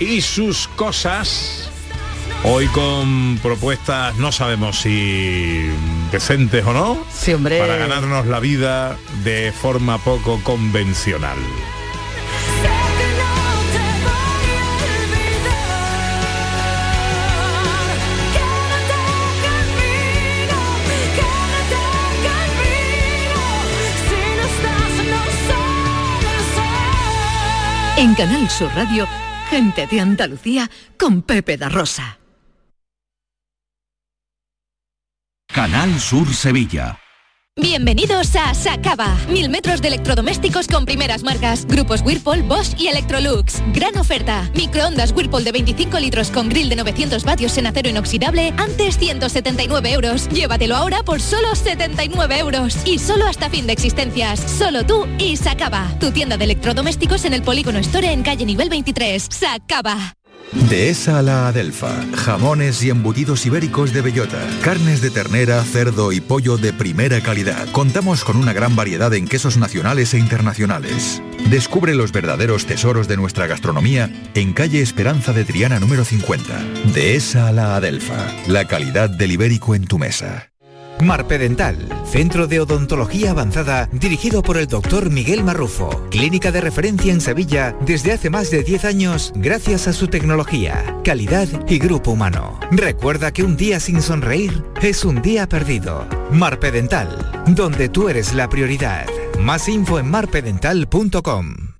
[SPEAKER 3] y sus cosas. Hoy con propuestas, no sabemos si decentes o no,
[SPEAKER 5] Sí, hombre.
[SPEAKER 3] para ganarnos la vida de forma poco convencional.
[SPEAKER 2] En Canal Sur Radio, gente de Andalucía con Pepe da Rosa.
[SPEAKER 22] Canal Sur Sevilla.
[SPEAKER 23] Bienvenidos a Sacaba. Mil metros de electrodomésticos con primeras marcas. Grupos Whirlpool, Bosch y Electrolux. Gran oferta. Microondas Whirlpool de 25 litros con grill de 900 vatios en acero inoxidable. Antes 179 euros. Llévatelo ahora por solo 79 euros. Y solo hasta fin de existencias. Solo tú y Sacaba. Tu tienda de electrodomésticos en el Polígono Store en calle nivel 23. Sacaba.
[SPEAKER 24] Dehesa a la Adelfa. Jamones y embutidos ibéricos de bellota. Carnes de ternera, cerdo y pollo de primera calidad. Contamos con una gran variedad en quesos nacionales e internacionales. Descubre los verdaderos tesoros de nuestra gastronomía en calle Esperanza de Triana número 50. Dehesa a la Adelfa. La calidad del ibérico en tu mesa.
[SPEAKER 25] Marpedental, centro de odontología avanzada dirigido por el doctor Miguel Marrufo, clínica de referencia en Sevilla desde hace más de 10 años gracias a su tecnología, calidad y grupo humano. Recuerda que un día sin sonreír es un día perdido. Marpedental, donde tú eres la prioridad. Más info en marpedental.com.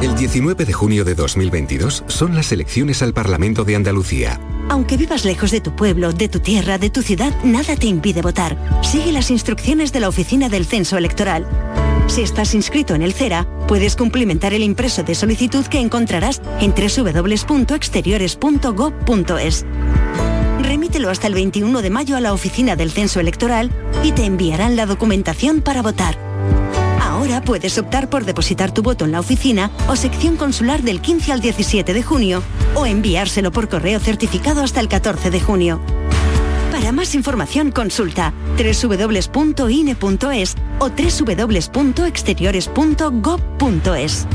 [SPEAKER 26] El 19 de junio de 2022 son las elecciones al Parlamento de Andalucía.
[SPEAKER 27] Aunque vivas lejos de tu pueblo, de tu tierra, de tu ciudad, nada te impide votar. Sigue las instrucciones de la Oficina del Censo Electoral. Si estás inscrito en el CERA, puedes cumplimentar el impreso de solicitud que encontrarás en www.exteriores.gov.es. Remítelo hasta el 21 de mayo a la Oficina del Censo Electoral y te enviarán la documentación para votar. Ahora puedes optar por depositar tu voto en la oficina o sección consular del 15 al 17 de junio o enviárselo por correo certificado hasta el 14 de junio. Para más información consulta www.ine.es o www.exteriores.gov.es.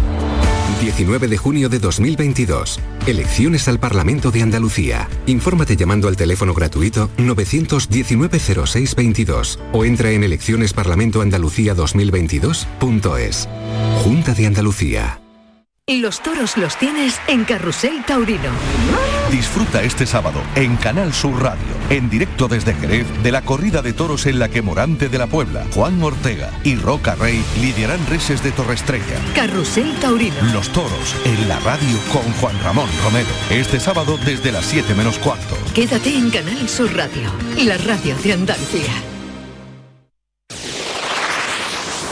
[SPEAKER 26] 19 de junio de 2022. Elecciones al Parlamento de Andalucía. Infórmate llamando al teléfono gratuito 919-0622 o entra en eleccionesparlamentoandalucía2022.es. Junta de Andalucía.
[SPEAKER 2] Los toros los tienes en Carrusel Taurino.
[SPEAKER 22] Disfruta este sábado en Canal Sur Radio, en directo desde Jerez, de la corrida de toros en la que Morante de la Puebla, Juan Ortega y Roca Rey lidiarán reses de Torreestrella.
[SPEAKER 2] Carrusel Taurino.
[SPEAKER 22] Los toros en la radio con Juan Ramón Romero. Este sábado desde las 7 menos cuarto.
[SPEAKER 2] Quédate en Canal Sur Radio, la radio de Andalucía.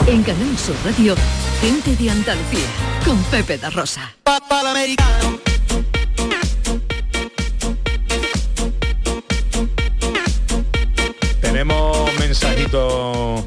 [SPEAKER 2] En Canal Sur Radio, gente de Andalucía, con Pepe da Rosa.
[SPEAKER 3] Tenemos mensajito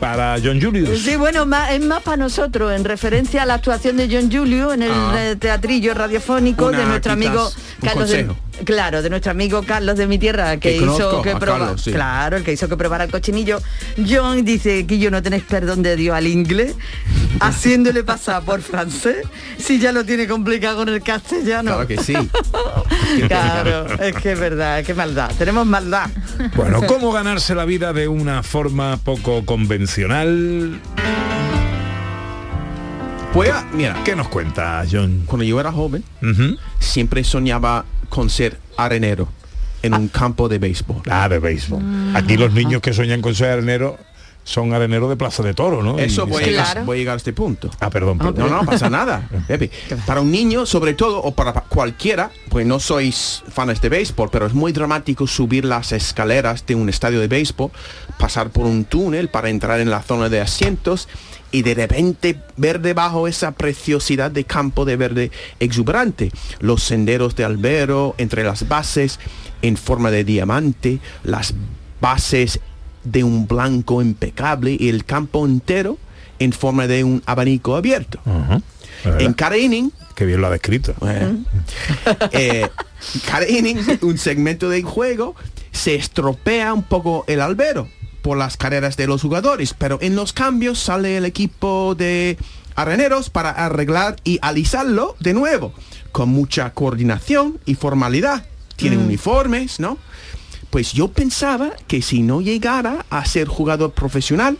[SPEAKER 3] para John Julius.
[SPEAKER 5] Sí, bueno, es más para nosotros, en referencia a la actuación de John Julio en el
[SPEAKER 3] Ah.
[SPEAKER 5] teatrillo radiofónico
[SPEAKER 8] Una,
[SPEAKER 5] de nuestro amigo
[SPEAKER 8] un
[SPEAKER 5] Carlos de,
[SPEAKER 8] consejo.
[SPEAKER 5] Claro, de nuestro amigo Carlos de mi tierra, que,
[SPEAKER 8] Que
[SPEAKER 5] hizo que
[SPEAKER 8] a
[SPEAKER 5] proba-
[SPEAKER 8] Carlos, sí.
[SPEAKER 5] Claro, el que hizo que probara el cochinillo. John dice que yo no tenéis perdón de Dios al inglés, haciéndole pasar por francés, si ya lo tiene complicado con el castellano.
[SPEAKER 8] Claro que sí.
[SPEAKER 5] Claro, es que es verdad, qué maldad. Tenemos maldad.
[SPEAKER 3] Bueno, ¿cómo ganarse la vida de una forma poco convencional?
[SPEAKER 8] Pues, mira.
[SPEAKER 3] ¿Qué nos cuenta, John?
[SPEAKER 8] Cuando yo era joven, siempre soñaba con ser arenero en un campo de béisbol.
[SPEAKER 3] Ah, de béisbol. Aquí los niños que sueñan con ser arenero son areneros de Plaza de Toro, ¿no?
[SPEAKER 8] Eso
[SPEAKER 3] Y-
[SPEAKER 8] voy, a llegar, voy a llegar a este punto.
[SPEAKER 3] Ah, perdón. perdón.
[SPEAKER 8] No, no pasa nada. Pepe. Para un niño, sobre todo, o para cualquiera, pues no sois fans de béisbol, pero es muy dramático subir las escaleras de un estadio de béisbol, pasar por un túnel para entrar en la zona de asientos y de repente ver debajo esa preciosidad de campo de verde exuberante. Los senderos de albero entre las bases en forma de diamante, las bases de un blanco impecable y el campo entero en forma de un abanico abierto. En cada inning,
[SPEAKER 3] Qué bien lo ha descrito.
[SPEAKER 8] eh, cada inning, un segmento del juego, se estropea un poco el albero por las carreras de los jugadores, pero en los cambios sale el equipo de areneros para arreglar y alisarlo de nuevo, con mucha coordinación y formalidad. Tienen uniformes, ¿no? Pues yo pensaba que si no llegara a ser jugador profesional,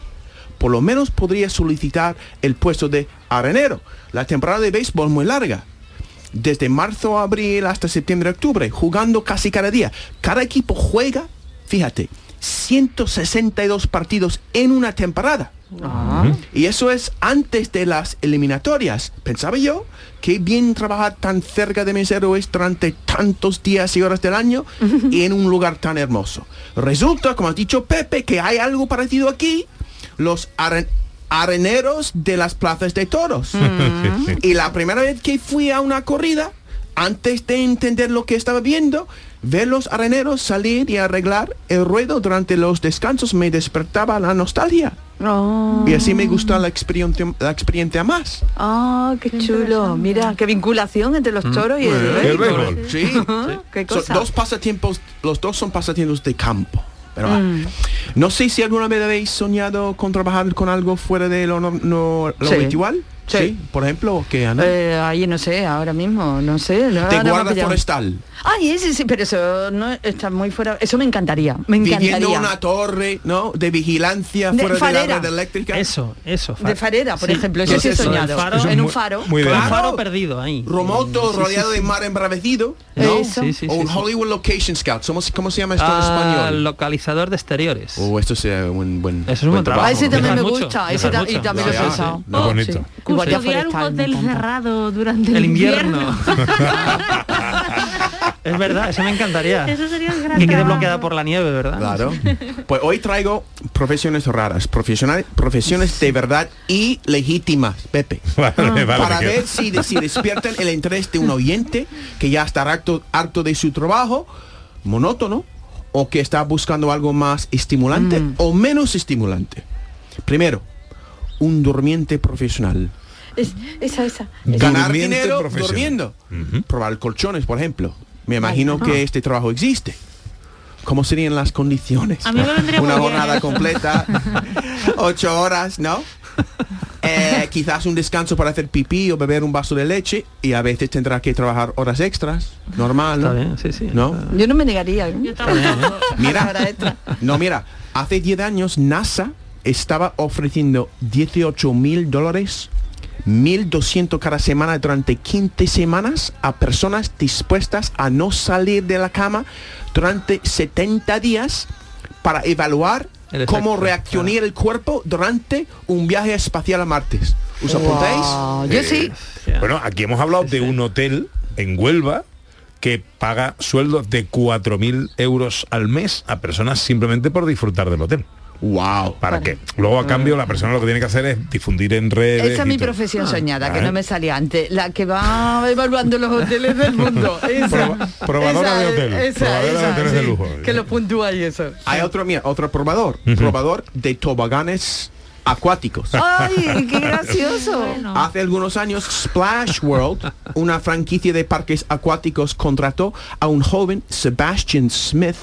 [SPEAKER 8] por lo menos podría solicitar el puesto de arenero. La temporada de béisbol muy larga. Desde marzo a abril hasta septiembre octubre, jugando casi cada día. Cada equipo juega, fíjate, 162 partidos en una temporada. Y eso es antes de las eliminatorias. Pensaba yo que bien trabajar tan cerca de mis héroes durante tantos días y horas del año y en un lugar tan hermoso. Resulta, como ha dicho Pepe, que hay algo parecido aquí. Los aren- areneros de las plazas de toros. Y la primera vez que fui a una corrida, antes de entender lo que estaba viendo, ver los areneros salir y arreglar el ruedo durante los descansos me despertaba la nostalgia. Y así me gusta la experiencia, la experiencia más.
[SPEAKER 5] Ah, qué chulo. Mira, qué vinculación entre los toros y el,
[SPEAKER 8] El
[SPEAKER 5] béisbol.
[SPEAKER 8] béisbol, sí.
[SPEAKER 5] Qué cosa.
[SPEAKER 8] dos pasatiempos, los dos son pasatiempos de campo. Pero.
[SPEAKER 5] Mm.
[SPEAKER 8] no sé si alguna vez habéis soñado con trabajar con algo fuera de lo, no- no- lo
[SPEAKER 5] Sí.
[SPEAKER 8] habitual.
[SPEAKER 5] Sí.
[SPEAKER 8] Por ejemplo, que Ana.
[SPEAKER 5] Eh, ahí no sé, ahora mismo, no sé. no-
[SPEAKER 8] de guarda forestal.
[SPEAKER 5] Ay, ese sí, pero eso no está muy fuera. Eso me encantaría, me
[SPEAKER 8] Viviendo
[SPEAKER 5] encantaría.
[SPEAKER 8] una torre, ¿no? De vigilancia
[SPEAKER 5] De
[SPEAKER 8] fuera de,
[SPEAKER 5] farera.
[SPEAKER 8] la red eléctrica.
[SPEAKER 1] Eso, eso.
[SPEAKER 5] De farera, por ejemplo, eso sí he soñado.
[SPEAKER 1] faro.
[SPEAKER 5] en
[SPEAKER 1] Eso es
[SPEAKER 5] un faro.
[SPEAKER 3] muy de
[SPEAKER 1] un
[SPEAKER 3] Claro.
[SPEAKER 1] faro perdido ahí.
[SPEAKER 8] Remoto,
[SPEAKER 1] Sí,
[SPEAKER 8] rodeado
[SPEAKER 1] sí,
[SPEAKER 8] de mar embravecido. ¿no?
[SPEAKER 5] Eso.
[SPEAKER 1] Sí, sí,
[SPEAKER 8] o un
[SPEAKER 1] sí.
[SPEAKER 8] Hollywood Location Scout. Somos, ¿Cómo se llama esto en
[SPEAKER 1] Ah,
[SPEAKER 8] español?
[SPEAKER 1] localizador de exteriores.
[SPEAKER 8] Oh, esto sea un buen,
[SPEAKER 1] Eso es un buen trabajo.
[SPEAKER 5] Ah, ese también me gusta, ese y también lo he pensado.
[SPEAKER 3] bonito.
[SPEAKER 12] Custodiar un hotel cerrado durante el,
[SPEAKER 1] El invierno. es verdad, eso me encantaría.
[SPEAKER 12] Eso sería un gran
[SPEAKER 1] Que quede bloqueada por la nieve, ¿verdad?
[SPEAKER 8] Claro. Pues hoy traigo profesiones raras, profesionales, profesiones de verdad y legítimas, Pepe.
[SPEAKER 3] Vale, vale,
[SPEAKER 8] para ver si, si despiertan el interés de un oyente que ya está harto, harto de su trabajo, monótono, o que está buscando algo más estimulante o menos estimulante. Primero, un durmiente profesional.
[SPEAKER 5] Es- esa, esa.
[SPEAKER 8] Ganar
[SPEAKER 3] Durmiente
[SPEAKER 8] dinero durmiendo. Probar colchones, por ejemplo. Me imagino que este trabajo existe. ¿Cómo serían las condiciones?
[SPEAKER 12] A mí me vendría
[SPEAKER 8] Una
[SPEAKER 12] bien
[SPEAKER 8] jornada completa, ocho horas, ¿no? Eh, quizás un descanso para hacer pipí o beber un vaso de leche y a veces tendrá que trabajar horas extras. Normal, ¿no?
[SPEAKER 1] Está bien, sí, sí.
[SPEAKER 8] ¿No?
[SPEAKER 5] Yo no me negaría. ¿eh?
[SPEAKER 8] Mira,
[SPEAKER 5] Hora extra.
[SPEAKER 8] no, mira, hace 10 años NASA estaba ofreciendo 18 mil dólares, 1.200 cada semana durante 15 semanas a personas dispuestas a no salir de la cama durante 70 días para evaluar
[SPEAKER 1] El
[SPEAKER 8] cómo reaccionaría el cuerpo durante un viaje espacial a Marte. ¿Os apuntáis?
[SPEAKER 5] Wow, Yo sí.
[SPEAKER 3] Bueno, aquí hemos hablado de un hotel en Huelva que paga sueldos de 4.000 euros al mes a personas simplemente por disfrutar del hotel.
[SPEAKER 8] Wow.
[SPEAKER 3] ¿Para qué? Luego a cambio la persona lo que tiene que hacer es difundir en redes.
[SPEAKER 5] Esa es mi
[SPEAKER 3] todo.
[SPEAKER 5] profesión soñada, que
[SPEAKER 3] Ah,
[SPEAKER 5] no me salía antes. La que va evaluando los hoteles del mundo. Esa.
[SPEAKER 3] Proba- probadora
[SPEAKER 5] Esa
[SPEAKER 3] de
[SPEAKER 5] es,
[SPEAKER 3] hotel,
[SPEAKER 5] Esa,
[SPEAKER 3] probadora de hoteles de lujo.
[SPEAKER 5] Que lo puntúa y eso.
[SPEAKER 8] Hay otro, mira, otro probador, probador de toboganes acuáticos.
[SPEAKER 5] ¡Ay, qué gracioso!
[SPEAKER 8] Hace algunos años Splash World, una franquicia de parques acuáticos, contrató a un joven Sebastian Smith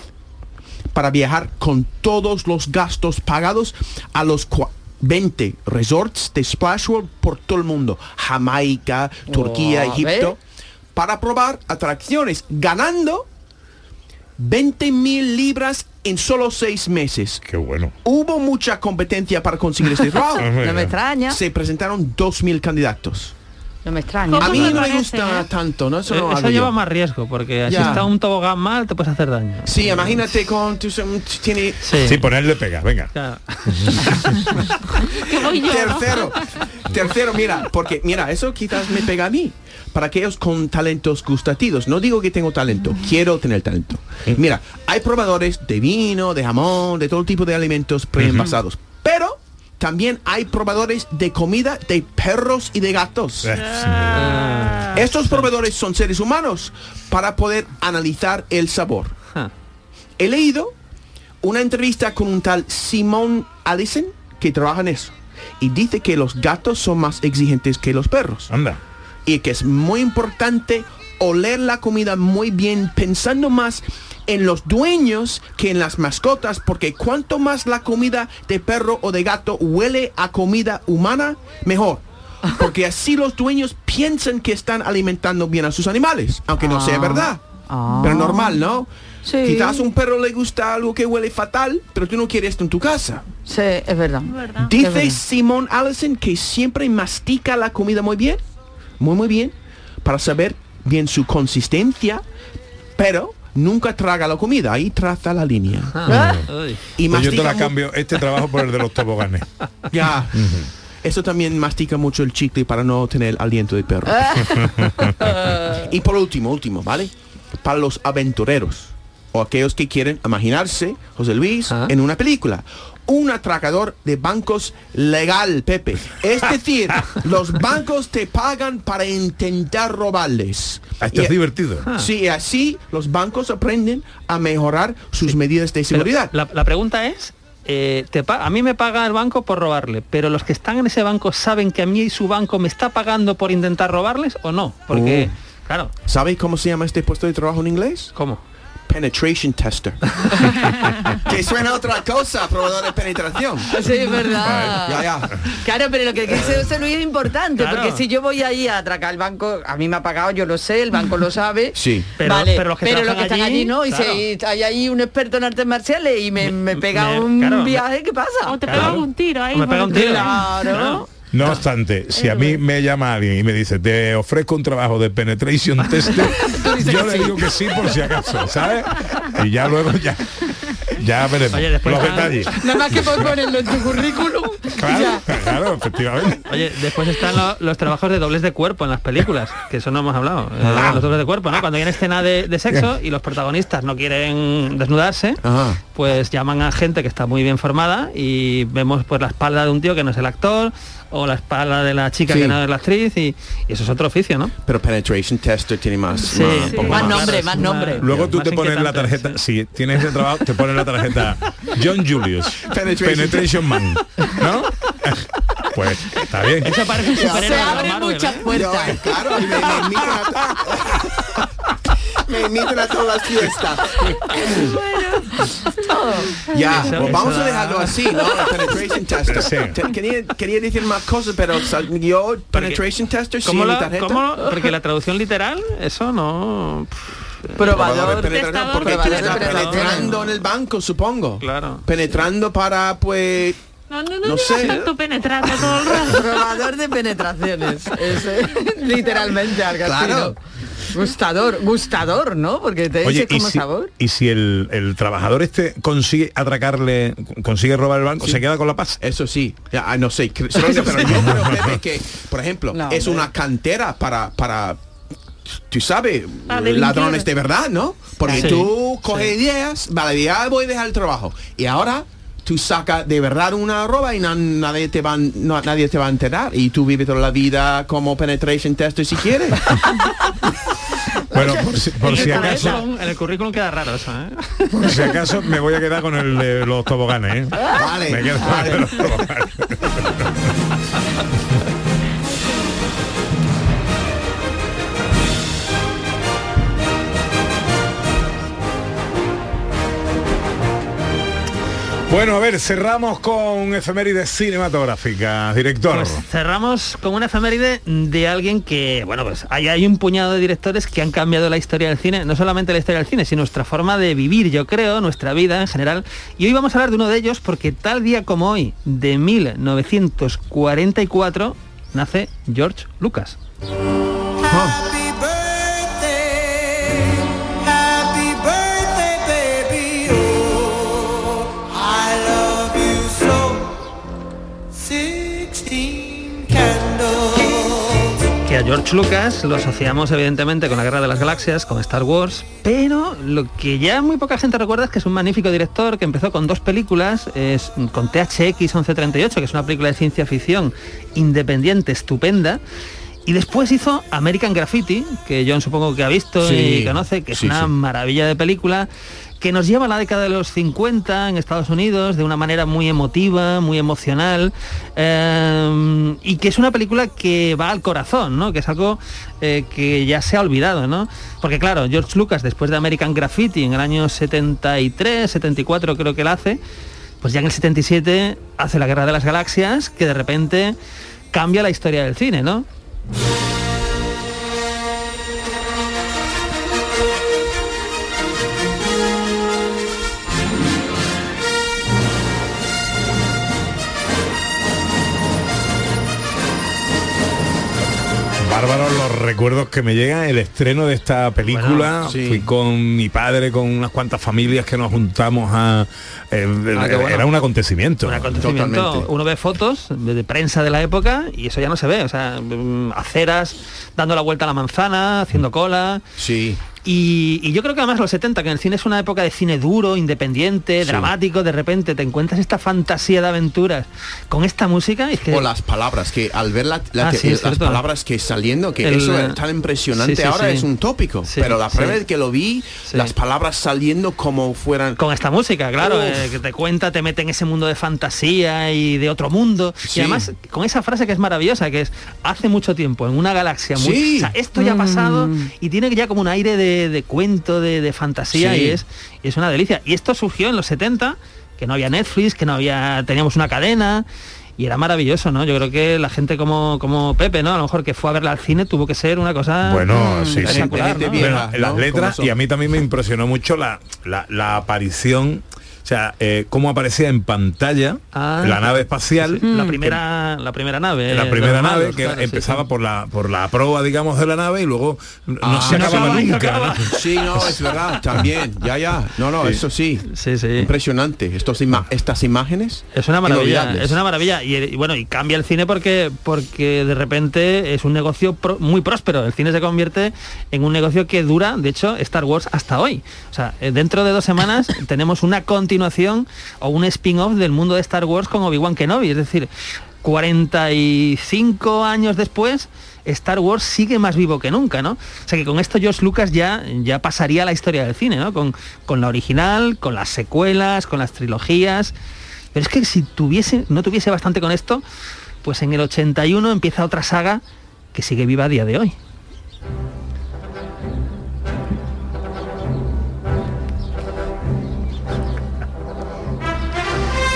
[SPEAKER 8] para viajar con todos los gastos pagados a los cua- 20 resorts de Splash World por todo el mundo. Jamaica, Turquía,
[SPEAKER 5] Oh,
[SPEAKER 8] Egipto. Para probar atracciones, ganando 20 mil libras en solo seis meses.
[SPEAKER 3] Qué bueno.
[SPEAKER 8] Hubo mucha competencia para conseguir este trabajo.
[SPEAKER 5] No me extraña.
[SPEAKER 8] Se presentaron 2.000 candidatos.
[SPEAKER 5] No me extraña.
[SPEAKER 8] A mí no me gusta
[SPEAKER 12] eh?
[SPEAKER 8] tanto, ¿no? Eso,
[SPEAKER 1] Eh,
[SPEAKER 8] no
[SPEAKER 1] Eso
[SPEAKER 8] hago yo.
[SPEAKER 1] lleva más riesgo, porque si
[SPEAKER 8] Ya.
[SPEAKER 1] está un tobogán mal, te puedes hacer daño.
[SPEAKER 8] Sí, imagínate con tu... Tiene...
[SPEAKER 3] Sí, ponerle pega, venga.
[SPEAKER 8] Tercero, tercero, mira, porque mira, eso quizás me pega a mí. Para aquellos con talentos gustativos. No digo que tengo talento, quiero tener talento. Mira, hay probadores de vino, de jamón, de todo tipo de alimentos preenvasados. Pero también hay probadores de comida de perros y de gatos. Estos proveedores son seres humanos para poder analizar el sabor. He leído una entrevista con un tal Simon Allison que trabaja en eso. Y dice que los gatos son más exigentes que los perros.
[SPEAKER 3] Anda.
[SPEAKER 8] Y que es muy importante oler la comida muy bien, pensando más en los dueños que en las mascotas, porque cuanto más la comida de perro o de gato huele a comida humana, mejor. Porque así los dueños piensan que están alimentando bien a sus animales, aunque no sea
[SPEAKER 5] Ah.
[SPEAKER 8] verdad.
[SPEAKER 5] Ah.
[SPEAKER 8] Pero normal, ¿no?
[SPEAKER 5] Sí.
[SPEAKER 8] Quizás a un perro le gusta algo que huele fatal, pero tú no quieres esto en tu casa.
[SPEAKER 5] Sí, es verdad. Es
[SPEAKER 8] Dice
[SPEAKER 5] verdad.
[SPEAKER 8] Simon Allison que siempre mastica la comida muy bien, muy muy bien, para saber bien su consistencia, pero nunca traga la comida, ahí traza la línea.
[SPEAKER 1] Ah.
[SPEAKER 8] Y
[SPEAKER 3] Pues yo te la cambio, este trabajo por el de los toboganes.
[SPEAKER 8] Ya. Eso también mastica mucho el chicle para no tener aliento de perro. y por último, último, ¿vale? Para los aventureros o aquellos que quieren imaginarse, José Luis, en una película. Un atracador de bancos legal, Pepe. Es decir, los bancos te pagan para intentar robarles.
[SPEAKER 3] Esto es divertido.
[SPEAKER 8] Sí, y así los bancos aprenden a mejorar sus medidas de seguridad.
[SPEAKER 1] La, la pregunta es, eh, te a mí me paga el banco por robarle, pero los que están en ese banco saben que a mí su banco me está pagando por intentar robarles o no, porque
[SPEAKER 8] Oh.
[SPEAKER 1] claro,
[SPEAKER 8] ¿Sabéis cómo se llama este puesto de trabajo en inglés?
[SPEAKER 1] ¿Cómo?
[SPEAKER 8] Penetration tester. que suena a otra cosa, probador de penetración.
[SPEAKER 5] Sí, es verdad.
[SPEAKER 8] Ya, ya.
[SPEAKER 5] Claro, pero lo que dice José Luis es importante,
[SPEAKER 1] Claro.
[SPEAKER 5] porque si yo voy ahí a atracar el banco, a mí me ha pagado, yo lo sé, el banco lo sabe.
[SPEAKER 8] Sí.
[SPEAKER 1] Pero-
[SPEAKER 5] vale,
[SPEAKER 1] pero los que
[SPEAKER 5] pero los que están
[SPEAKER 1] allí,
[SPEAKER 5] allí no, y
[SPEAKER 1] claro.
[SPEAKER 5] si hay ahí un experto en artes marciales y me, me pega
[SPEAKER 1] me-
[SPEAKER 5] un
[SPEAKER 1] claro,
[SPEAKER 5] viaje, ¿qué pasa?
[SPEAKER 12] O te
[SPEAKER 1] Claro.
[SPEAKER 12] pegan un tiro ahí.
[SPEAKER 1] O me pega un tiro.
[SPEAKER 5] Claro.
[SPEAKER 3] No obstante, si a mí me llama alguien y me dice, te ofrezco un trabajo de penetration tester, yo le digo que sí por si acaso, ¿sabes? Y ya luego ya, ya veremos
[SPEAKER 1] Oye, después
[SPEAKER 3] los
[SPEAKER 1] están-
[SPEAKER 3] detalles.
[SPEAKER 5] Nada más que por ponerlo en tu currículum.
[SPEAKER 3] Claro, claro, efectivamente.
[SPEAKER 1] Oye, después están lo- los trabajos de dobles de cuerpo en las películas, que eso no hemos hablado. eh, los dobles de cuerpo, ¿no? Cuando hay una escena de, de sexo y los protagonistas no quieren desnudarse,
[SPEAKER 8] Ajá.
[SPEAKER 1] pues llaman a gente que está muy bien formada y vemos pues la espalda de un tío que no es el actor o la espalda de la chica
[SPEAKER 8] Sí.
[SPEAKER 1] que no es la actriz y, y eso es otro oficio, ¿no?
[SPEAKER 8] Pero penetration tester tiene más.
[SPEAKER 1] Sí,
[SPEAKER 8] más,
[SPEAKER 1] sí.
[SPEAKER 5] Más
[SPEAKER 8] más.
[SPEAKER 5] nombre, más nombre.
[SPEAKER 3] Luego tú
[SPEAKER 1] Más
[SPEAKER 3] te pones la tarjeta, si tienes ese trabajo, te pones la tarjeta John Julius,
[SPEAKER 8] Penetration.
[SPEAKER 3] Penetration Man, ¿no? Pues está bien.
[SPEAKER 1] Eso parece un superhéroe
[SPEAKER 5] Se abren muchas
[SPEAKER 1] ¿eh?
[SPEAKER 5] puertas.
[SPEAKER 8] Claro, me, invitan a todas las fiestas. ya,
[SPEAKER 1] Eso-
[SPEAKER 8] pues vamos a
[SPEAKER 1] da-
[SPEAKER 8] dejarlo así, ¿no? Penetration tester.
[SPEAKER 3] Sí.
[SPEAKER 8] Te- Quería, quería decir más cosas, pero sal- yo, penetration tester, sí,
[SPEAKER 1] ¿Cómo
[SPEAKER 8] mi
[SPEAKER 1] la-
[SPEAKER 8] tarjeta.
[SPEAKER 1] cómo- porque la traducción literal, eso no...
[SPEAKER 8] Probador de
[SPEAKER 5] Probador.
[SPEAKER 8] penetración, porque
[SPEAKER 5] Probador de
[SPEAKER 8] está
[SPEAKER 5] penetración.
[SPEAKER 8] penetrando en el banco, supongo.
[SPEAKER 1] Claro.
[SPEAKER 8] Penetrando para, pues...
[SPEAKER 12] No, no, no,
[SPEAKER 8] No sé.
[SPEAKER 12] tanto penetrando todo el rato.
[SPEAKER 5] Probador de penetraciones. Ese, literalmente, así,
[SPEAKER 8] Claro.
[SPEAKER 5] Gustador, gustador, ¿no? Porque te
[SPEAKER 3] Oye,
[SPEAKER 5] como
[SPEAKER 3] si,
[SPEAKER 5] sabor.
[SPEAKER 3] y si el, el trabajador este consigue atracarle, consigue robar el banco,
[SPEAKER 8] Sí.
[SPEAKER 3] se queda con la paz.
[SPEAKER 8] Eso sí, ya, ah, no sé, pero yo creo, que, por ejemplo,
[SPEAKER 5] No,
[SPEAKER 8] es una cantera para, para tú sabes, ladrones de verdad, ¿no? Porque
[SPEAKER 1] Sí,
[SPEAKER 8] tú coges ideas, vale, ya voy a dejar el trabajo. Y ahora tú sacas de verdad una roba y na- nadie, te va, no- nadie te va a enterar. Y tú vives toda la vida como penetration tester si quieres.
[SPEAKER 3] Bueno, por si, por
[SPEAKER 1] en,
[SPEAKER 3] si
[SPEAKER 1] el
[SPEAKER 3] acaso,
[SPEAKER 1] currículum, en el currículum queda raro eso, ¿eh?
[SPEAKER 3] por si acaso me voy a quedar con el de los toboganes, ¿eh?
[SPEAKER 8] Vale,
[SPEAKER 3] Me quedo con el de los toboganes. Bueno, a ver, cerramos con efemérides cinematográficas, director.
[SPEAKER 1] Pues cerramos con una efeméride de alguien que, bueno, pues hay, hay un puñado de directores que han cambiado la historia del cine, no solamente la historia del cine, sino nuestra forma de vivir, yo creo, nuestra vida en general. Y hoy vamos a hablar de uno de ellos porque tal día como hoy, de 1944, nace George Lucas.
[SPEAKER 4] Happy
[SPEAKER 1] George Lucas lo asociamos evidentemente con la Guerra de las Galaxias, con Star Wars, pero lo que ya muy poca gente recuerda es que es un magnífico director que empezó con dos películas, es, con THX 1138, que es una película de ciencia ficción independiente, estupenda, y después hizo American Graffiti, que John supongo que ha visto
[SPEAKER 8] Sí.
[SPEAKER 1] y conoce, que es
[SPEAKER 8] Sí,
[SPEAKER 1] una
[SPEAKER 8] sí.
[SPEAKER 1] maravilla de película que nos lleva a la década de los 50 en Estados Unidos de una manera muy emotiva, muy emocional, eh, y que es una película que va al corazón, ¿no? que es algo eh, que ya se ha olvidado, ¿no? Porque claro, George Lucas, después de American Graffiti en el año 73, 74 creo que la hace, pues ya en el 77 hace La Guerra de las Galaxias, que de repente cambia la historia del cine, ¿no?
[SPEAKER 3] Recuerdos que me llegan, el estreno de esta película.
[SPEAKER 8] Bueno, sí.
[SPEAKER 3] Fui con mi padre, con unas cuantas familias que nos juntamos a... eh,
[SPEAKER 1] Ah, bueno.
[SPEAKER 3] Era un acontecimiento.
[SPEAKER 1] Un acontecimiento. Uno ve fotos de, de prensa de la época y eso ya no se ve. O sea, mm, aceras, dando la vuelta a la manzana, haciendo cola.
[SPEAKER 8] Sí.
[SPEAKER 1] Y, y yo creo que además los 70, que en el cine es una época de cine duro, independiente,
[SPEAKER 8] Sí.
[SPEAKER 1] dramático, de repente te encuentras esta fantasía de aventuras con esta música es que...
[SPEAKER 8] O las palabras, que al ver la- la-
[SPEAKER 1] Ah, sí,
[SPEAKER 8] las palabras que saliendo, que
[SPEAKER 1] El,
[SPEAKER 8] eso es tan impresionante,
[SPEAKER 1] sí,
[SPEAKER 8] ahora es un tópico. Pero la primera vez que lo vi, las palabras saliendo como fueran...
[SPEAKER 1] Con esta música, claro, eh, que te cuenta, te mete en ese mundo de fantasía y de otro mundo. Y además, con esa frase que es maravillosa, que es hace mucho tiempo, en una galaxia muy. O sea, esto ya ha pasado y tiene ya como un aire de, de cuento, de, de fantasía
[SPEAKER 8] Sí.
[SPEAKER 1] y es, y es una delicia. Y esto surgió en los 70, que no había Netflix, que no había. teníamos una cadena. Y era maravilloso, ¿no? Yo creo que la gente como, como Pepe, ¿no? A lo mejor que fue a verla al cine tuvo que ser una cosa
[SPEAKER 3] Bueno,
[SPEAKER 1] mm,
[SPEAKER 3] sí, sí. las
[SPEAKER 8] ¿no?
[SPEAKER 3] letras y a mí también me impresionó mucho la, la, la aparición, o sea, eh, cómo aparecía en pantalla
[SPEAKER 1] Ah,
[SPEAKER 3] la nave espacial.
[SPEAKER 1] La primera, la primera nave.
[SPEAKER 3] la
[SPEAKER 1] eh,
[SPEAKER 3] primera nave
[SPEAKER 1] malos,
[SPEAKER 3] que
[SPEAKER 1] claro,
[SPEAKER 3] empezaba
[SPEAKER 1] sí.
[SPEAKER 3] por la por la proa digamos de la nave y luego no
[SPEAKER 8] Ah,
[SPEAKER 3] se
[SPEAKER 8] no
[SPEAKER 3] acababa
[SPEAKER 8] no
[SPEAKER 3] nunca
[SPEAKER 8] acaba.
[SPEAKER 3] ¿no?
[SPEAKER 8] Sí, no, es verdad, también. Ya, ya. No, no,
[SPEAKER 3] Sí.
[SPEAKER 8] eso sí.
[SPEAKER 1] Sí, sí.
[SPEAKER 8] Impresionante. Estos ima- estas imágenes.
[SPEAKER 1] Es una maravilla, es una maravilla. Y, y bueno, y cambia el cine porque, porque de repente es un negocio pro- muy próspero. El cine se convierte en un negocio que dura, de hecho, Star Wars hasta hoy. O sea, eh, dentro de dos semanas tenemos una continuación o un spin-off del mundo de Star Wars con Obi-Wan Kenobi. Es decir, 45 años después. Star Wars sigue más vivo que nunca, ¿no? O sea que con esto George Lucas ya, ya pasaría la historia del cine, ¿no? Con, con la original, con las secuelas, con las trilogías. Pero es que si tuviese, no tuviese bastante con esto, pues en el 81 empieza otra saga que sigue viva a día de hoy.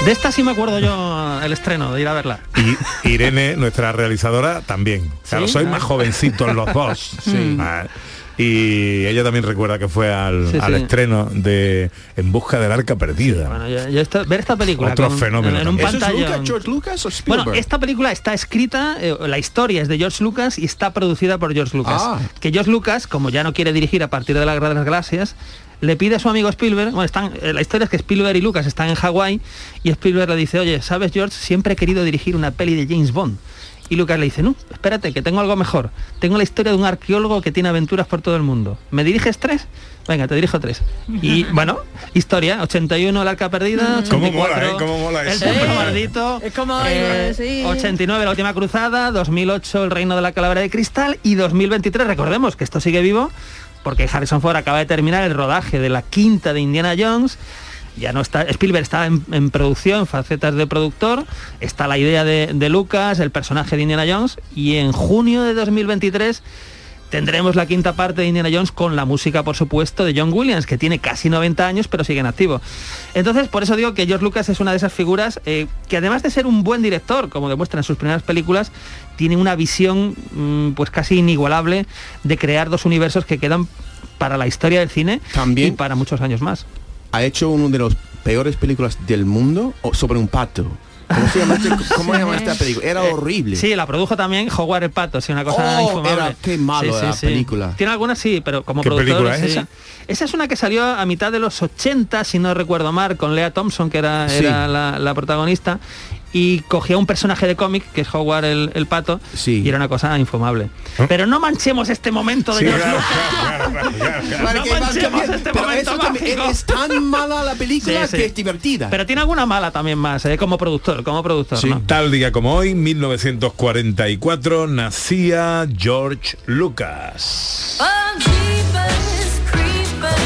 [SPEAKER 1] De esta sí me acuerdo yo el estreno, de ir a verla.
[SPEAKER 3] y Irene nuestra realizadora también claro
[SPEAKER 1] ¿Sí?
[SPEAKER 3] soy más jovencitos los dos
[SPEAKER 1] Sí.
[SPEAKER 3] Ah, y ella también recuerda que fue al,
[SPEAKER 1] Sí,
[SPEAKER 3] al
[SPEAKER 1] sí.
[SPEAKER 3] estreno de En busca del arca perdida
[SPEAKER 1] Bueno, yo- yo ver esta película
[SPEAKER 3] Otro
[SPEAKER 1] con-
[SPEAKER 3] fenómeno
[SPEAKER 1] en, en un
[SPEAKER 3] también.
[SPEAKER 8] ¿Eso es
[SPEAKER 1] pantalla.
[SPEAKER 8] Lucas, George Lucas o Spielberg?
[SPEAKER 1] Bueno, esta película está escrita, eh, la historia es de George Lucas y está producida por George Lucas.
[SPEAKER 8] Ah.
[SPEAKER 1] Que George Lucas, como ya no quiere dirigir a partir de la Guerra de las Galaxias, le pide a su amigo Spielberg, bueno, están, eh, la historia es que Spielberg y Lucas están en Hawái y Spielberg le dice, oye, ¿sabes George? Siempre he querido dirigir una peli de James Bond. Y Lucas le dice, no, espérate, que tengo algo mejor. Tengo la historia de un arqueólogo que tiene aventuras por todo el mundo. ¿Me diriges tres? Venga, te dirijo tres. Y bueno, historia, 81 el arca perdida,
[SPEAKER 3] Cómo
[SPEAKER 1] 84
[SPEAKER 3] mola, ¿eh? Cómo mola
[SPEAKER 1] el
[SPEAKER 3] eso.
[SPEAKER 1] templo maldito,
[SPEAKER 5] Es como,
[SPEAKER 1] eh,
[SPEAKER 5] sí.
[SPEAKER 1] 89 la última cruzada, 2008 el reino de la calavera de cristal y 2023 recordemos que esto sigue vivo porque Harrison Ford acaba de terminar el rodaje de la quinta de Indiana Jones. Ya no está, Spielberg está en, en producción, facetas de productor, está la idea de, de Lucas, el personaje de Indiana Jones, y en junio de 2023 tendremos la quinta parte de Indiana Jones con la música, por supuesto, de John Williams, que tiene casi 90 años, pero sigue en activo. Entonces, por eso digo que George Lucas es una de esas figuras eh, que además de ser un buen director, como demuestra en sus primeras películas, tiene una visión mm, pues casi inigualable de crear dos universos que quedan para la historia del cine
[SPEAKER 8] También-
[SPEAKER 1] y para muchos años más.
[SPEAKER 8] ha hecho una de las peores películas del mundo sobre un pato. ¿Cómo se llama, este- cómo se llama esta película? Era horrible.
[SPEAKER 1] Sí, la produjo también Howard el Pato, sí, una cosa
[SPEAKER 8] Oh,
[SPEAKER 1] infumable.
[SPEAKER 8] era- qué malo
[SPEAKER 1] Sí, sí,
[SPEAKER 8] la
[SPEAKER 1] sí.
[SPEAKER 8] película.
[SPEAKER 1] Tiene algunas sí, pero como
[SPEAKER 3] ¿Qué
[SPEAKER 1] productor,
[SPEAKER 3] película es
[SPEAKER 1] sí.
[SPEAKER 3] esa?
[SPEAKER 1] Esa es una que salió a mitad de los 80, si no recuerdo mal, con Lea Thompson, que era,
[SPEAKER 8] Sí.
[SPEAKER 1] era la, la protagonista, y cogía un personaje de cómic, que es Howard el, el Pato, y era una cosa infumable. Pero no manchemos este momento de
[SPEAKER 8] Sí,
[SPEAKER 1] George
[SPEAKER 8] claro,
[SPEAKER 1] Lucas. No manchemos
[SPEAKER 8] cambiando.
[SPEAKER 1] este
[SPEAKER 8] Pero
[SPEAKER 1] momento
[SPEAKER 8] eso también
[SPEAKER 1] mágico.
[SPEAKER 8] es tan mala la película
[SPEAKER 1] Sí, sí.
[SPEAKER 8] que es divertida.
[SPEAKER 1] Pero tiene alguna mala también más, ¿eh? como productor, como productor. ¿no?
[SPEAKER 3] Tal día como hoy, 1944, nacía George Lucas.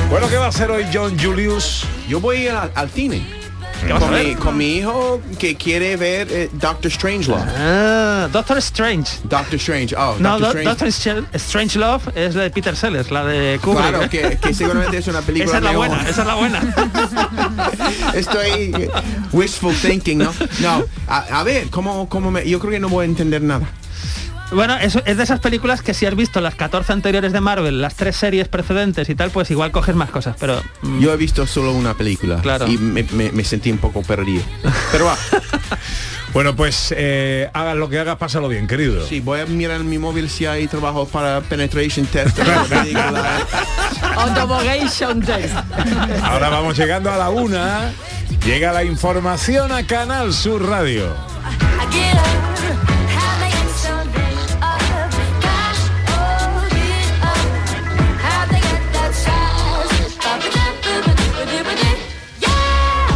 [SPEAKER 3] Bueno, ¿qué va a hacer hoy John Julius?
[SPEAKER 8] Yo voy al, al cine.
[SPEAKER 1] ¿Qué vas a
[SPEAKER 8] Con mi, con mi hijo que quiere ver eh, Doctor Strangelove.
[SPEAKER 1] Ah, Doctor Strange.
[SPEAKER 8] Doctor Strange. Oh,
[SPEAKER 1] No,
[SPEAKER 8] Doctor
[SPEAKER 1] Do-
[SPEAKER 8] Strange.
[SPEAKER 1] Doctor Str- Strange Love es la de Peter Sellers, la de Kubrick.
[SPEAKER 8] Claro, que, que seguramente es una película
[SPEAKER 1] Esa es la buena, esa es la buena.
[SPEAKER 8] Estoy wishful thinking, ¿no? No, a, a ver, ¿cómo, cómo me, yo creo que no voy a entender nada.
[SPEAKER 1] Bueno, eso es de esas películas que si has visto las 14 anteriores de Marvel, las tres series precedentes y tal, pues igual coges más cosas, pero mm,
[SPEAKER 8] Yo he visto solo una película
[SPEAKER 1] Claro.
[SPEAKER 8] y me, me- me sentí un poco perdido. Pero va.
[SPEAKER 3] Bueno, pues eh, hagas lo que hagas, pásalo bien, querido.
[SPEAKER 8] Sí, voy a mirar en mi móvil si hay trabajo para penetration test.
[SPEAKER 5] Homologation test.
[SPEAKER 3] Ahora vamos llegando a la una. Llega la información a Canal Sur Radio.